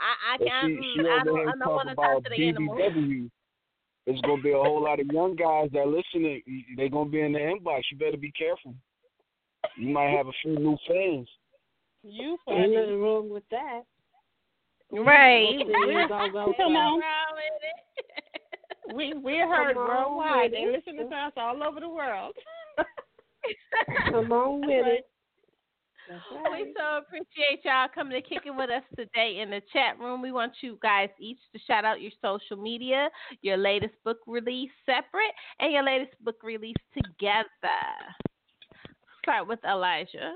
I I can't. she, she mm, I don't. I don't want to talk to the animals." BBW. There's gonna be a whole lot of young guys that listening. They're gonna be in the inbox. You better be careful. You might have a few new fans. You Ain't funny. nothing wrong with that. Right. We're gonna go Come on. We we heard worldwide. They it. listen to us all over the world. Come on with it. Right. We so appreciate y'all coming to kicking with us today in the chat room. We want you guys each to shout out your social media, your latest book release separate, and your latest book release together. Start with Elijah.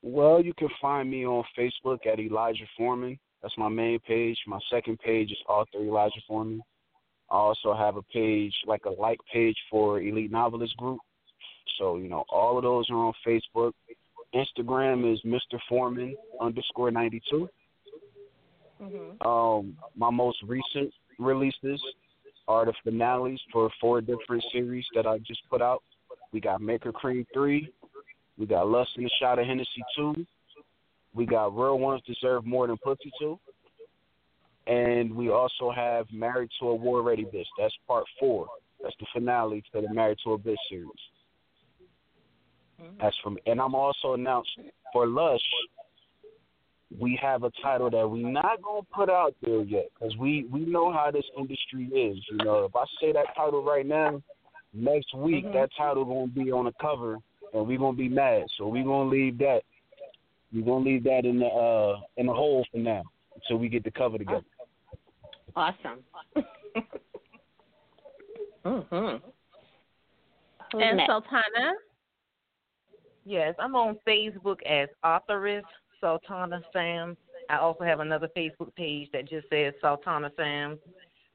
Well, you can find me on Facebook at Elijah Foreman. That's my main page. My second page is author Elijah Foreman. I also have a page, like a like page for Elite Novelist Group. So, you know, all of those are on Facebook. Instagram is Mr. Foreman underscore 92. Mm-hmm. Um, my most recent releases are the finales for four different series that I just put out. We got Make Her Cream 3. We got Lust in a Shot of Hennessy 2. We got Real Ones Deserve More Than Pussy 2. And we also have Married to a War Ready Bitch. That's part four. That's the finale to the Married to a Bitch series. That's from, and I'm also announced for Lush. We have a title that we're not gonna put out there yet because we we know how this industry is. You know, if I say that title right now, next week Mhm. that title gonna be on the cover and we're gonna be mad. So we're gonna leave that. we're gonna leave that in the uh in the hole for now until we get the cover together. Awesome. mm-hmm. And Sultana. Yes, I'm on Facebook as authoress Sultana Sam. I also have another Facebook page that just says Sultana Sam.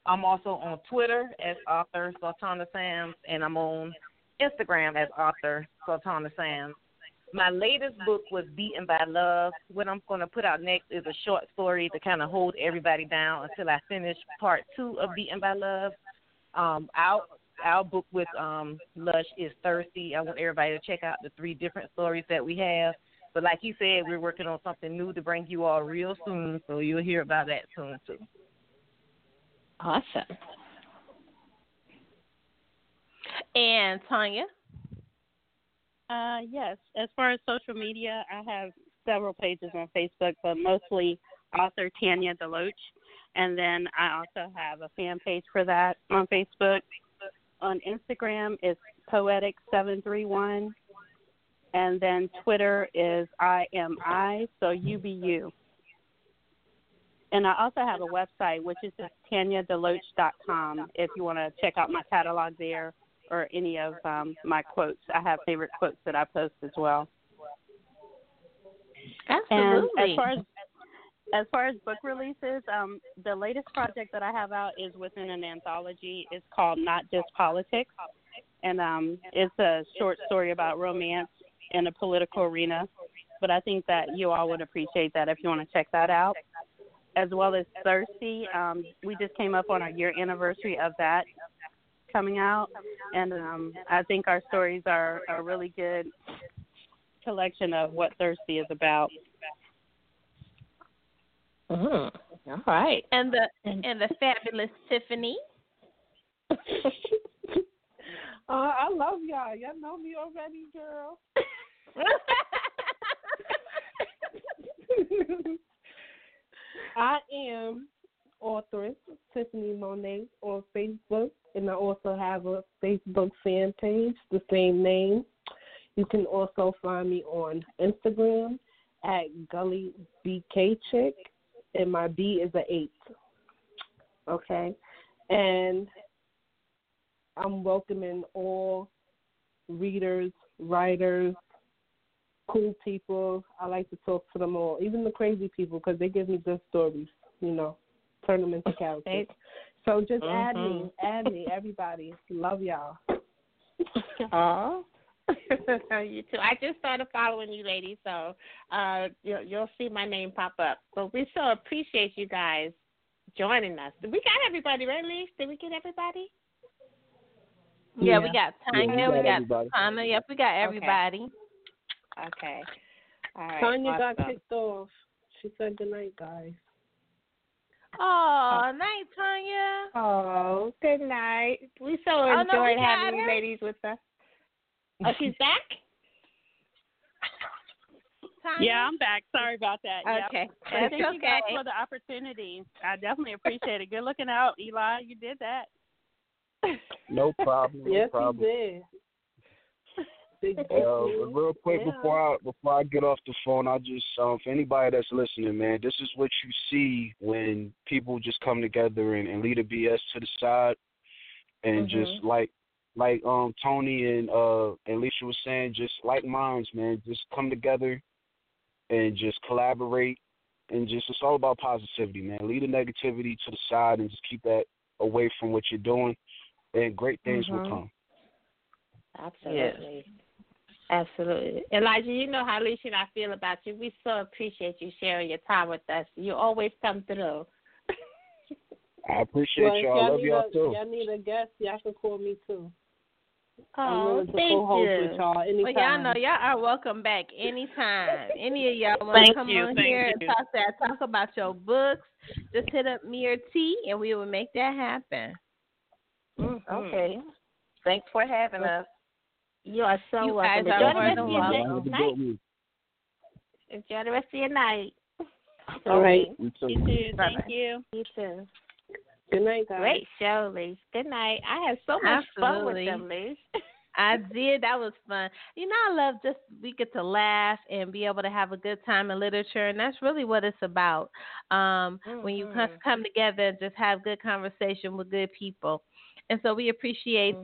I'm also on Twitter as author Sultana Sam, and I'm on Instagram as author Sultana Sam. My latest book was Beaten by Love. What I'm going to put out next is a short story to kind of hold everybody down until I finish part two of Beaten by Love. Um, our our book with um, Lush is Thirsty. I want everybody to check out the three different stories that we have. But like you said, we're working on something new to bring you all real soon, so you'll hear about that soon too. Awesome. And Tanya. Uh, yes. As far as social media, I have several pages on Facebook, but mostly author Tanya Deloatch. And then I also have a fan page for that on Facebook. On Instagram, it's poetic731. And then Twitter is I am I, so you be you. And I also have a website, which is just tanyadeloatch.com if you want to check out my catalog there or any of um, my quotes. I have favorite quotes that I post as well. Absolutely. And as far as as far as book releases, um, the latest project that I have out is within an anthology. It's called Not Just Politics, and um, it's a short story about romance in a political arena. But I think that you all would appreciate that if you want to check that out. As well as Thirsty, um, we just came up on our year anniversary of that coming out, and um, I think our stories are a really good collection of what Thirsty is about. Mm. All right. And the and the fabulous Tiffany. Uh, I love y'all. Y'all know me already, girl. I am authoress Tiffany Monet on Facebook, and I also have a Facebook fan page, the same name. You can also find me on Instagram at Gully BK Chick, and my B is a eight. Okay, and I'm welcoming all readers, writers, cool people. I like to talk to them all, even the crazy people, because they give me good stories. You know, turn them into characters. So just add me, Mhm. add me, everybody. Love y'all. Aw. you too. I just started following you, ladies, so uh, you'll, you'll see my name pop up. But we so appreciate you guys joining us. We got everybody, right, Leaf? Did we get everybody? Yeah, we Yeah. got Yeah, we Tanya, got we got everybody. Tana. Yep, we got everybody. Okay. All right. Tanya got kicked off. She said good night, guys. Oh, night, Tanya. Oh, good night. We so Oh, no, we enjoyed got having you ladies with us. Oh, she's back? Tanya? Yeah, I'm back. Sorry about that. Okay, But that's thank you guys for the opportunity. I definitely appreciate it. Good looking out, Eli. You did that. No problem. No Yes, problem. he did. Big Uh, Bucky. real quick Yeah. before I before I get off the phone, I just um for anybody that's listening, man, this is what you see when people just come together and, and leave the BS to the side and just Mhm. like like um Toni and uh and Lissha was saying, just like minds, man, just come together and just collaborate and just it's all about positivity, man. Leave the negativity to the side and just keep that away from what you're doing and great things will Mhm. come. Absolutely. Absolutely. Elijah, you know how Lissha and I feel about you. We so appreciate you sharing your time with us. You always come through. I appreciate Well, y'all. y'all Love need y'all a, too. y'all need a guest, y'all can call me too. Oh, thank you. with y'all. Well, y'all know y'all are welcome back anytime. Any of y'all want to come you, on here you. and talk that talk about your books? Just hit up me or T, and we will make that happen. Mm-hmm. Okay. Thanks for having us. You are so You welcome. guys are Enjoy the more rest than of your welcome. day- night. Enjoy the rest of your night. All right. You You too. Thank Bye-bye. you. You too. Good night, guys. Great show, Liz. Good night. I had so much fun with Absolutely. them, Lise. I did. That was fun. You know, I love just we get to laugh and be able to have a good time in literature, and that's really what it's about. Um, When you Mhm. come together and just have good conversation with good people. And so we appreciate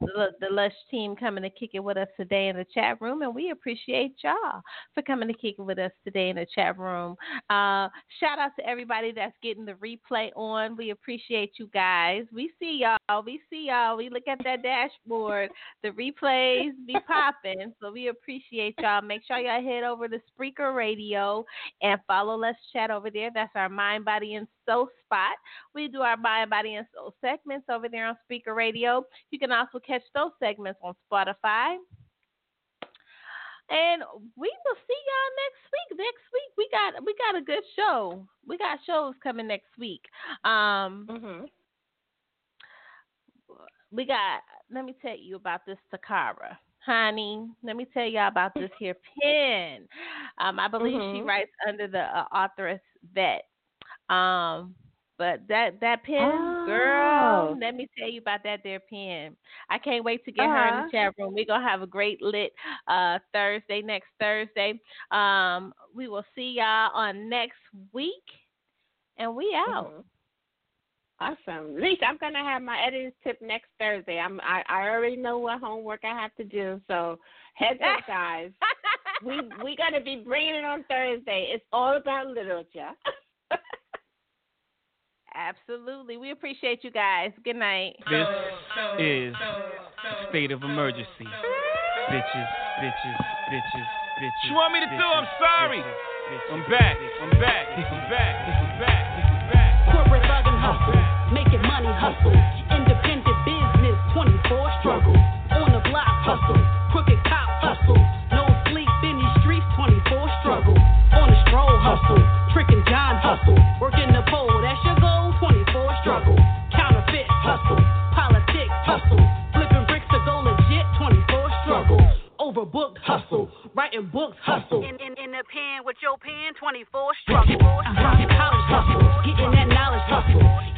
the, the Lush team coming to kick it with us today in the chat room, and we appreciate y'all for coming to kick it with us today in the chat room. Uh, shout out to everybody that's getting the replay on. We appreciate you guys. We see y'all. We see y'all. We look at that dashboard. The replays be popping, so we appreciate y'all. Make sure y'all head over to Spreaker Radio and follow Let's Chat over there. That's our Mind, Body, and Soul spot. We do our Mind, Body, and Soul segments over there on Spreaker Radio. You can also catch those segments on Spotify. And we will see y'all next week. Next week we got we got a good show. We got shows coming next week. Um Mm-hmm. we got let me tell you about this Takara. Honey, let me tell y'all about this here pen. Um, I believe she Mhm. writes under the uh, authoress vet. Um, but that that pen, girl, Oh. let me tell you about that there pen. I can't wait to get her in Uh-huh. the chat room. We're gonna have a great lit uh Thursday, next Thursday. Um, we will see y'all on next week, and we out. Mhm. Awesome, Lisa. I'm gonna have my editor's tip next Thursday. I'm I, I already know what homework I have to do, so heads up, guys. we we gonna be bringing it on Thursday. It's all about literature. Absolutely. We appreciate you guys. Good night. This is state of emergency. Bitches, bitches, bitches, bitches. You want me to do? I'm sorry. bitches, bitches, I'm back. I'm back. I'm back. I'm back. I'm back. Corporate love and hustle, making money hustle. Independent writing books hustle. In, in, in the pen with your pen, 24 struggle. Uh-huh. College hustle, getting that knowledge hustle.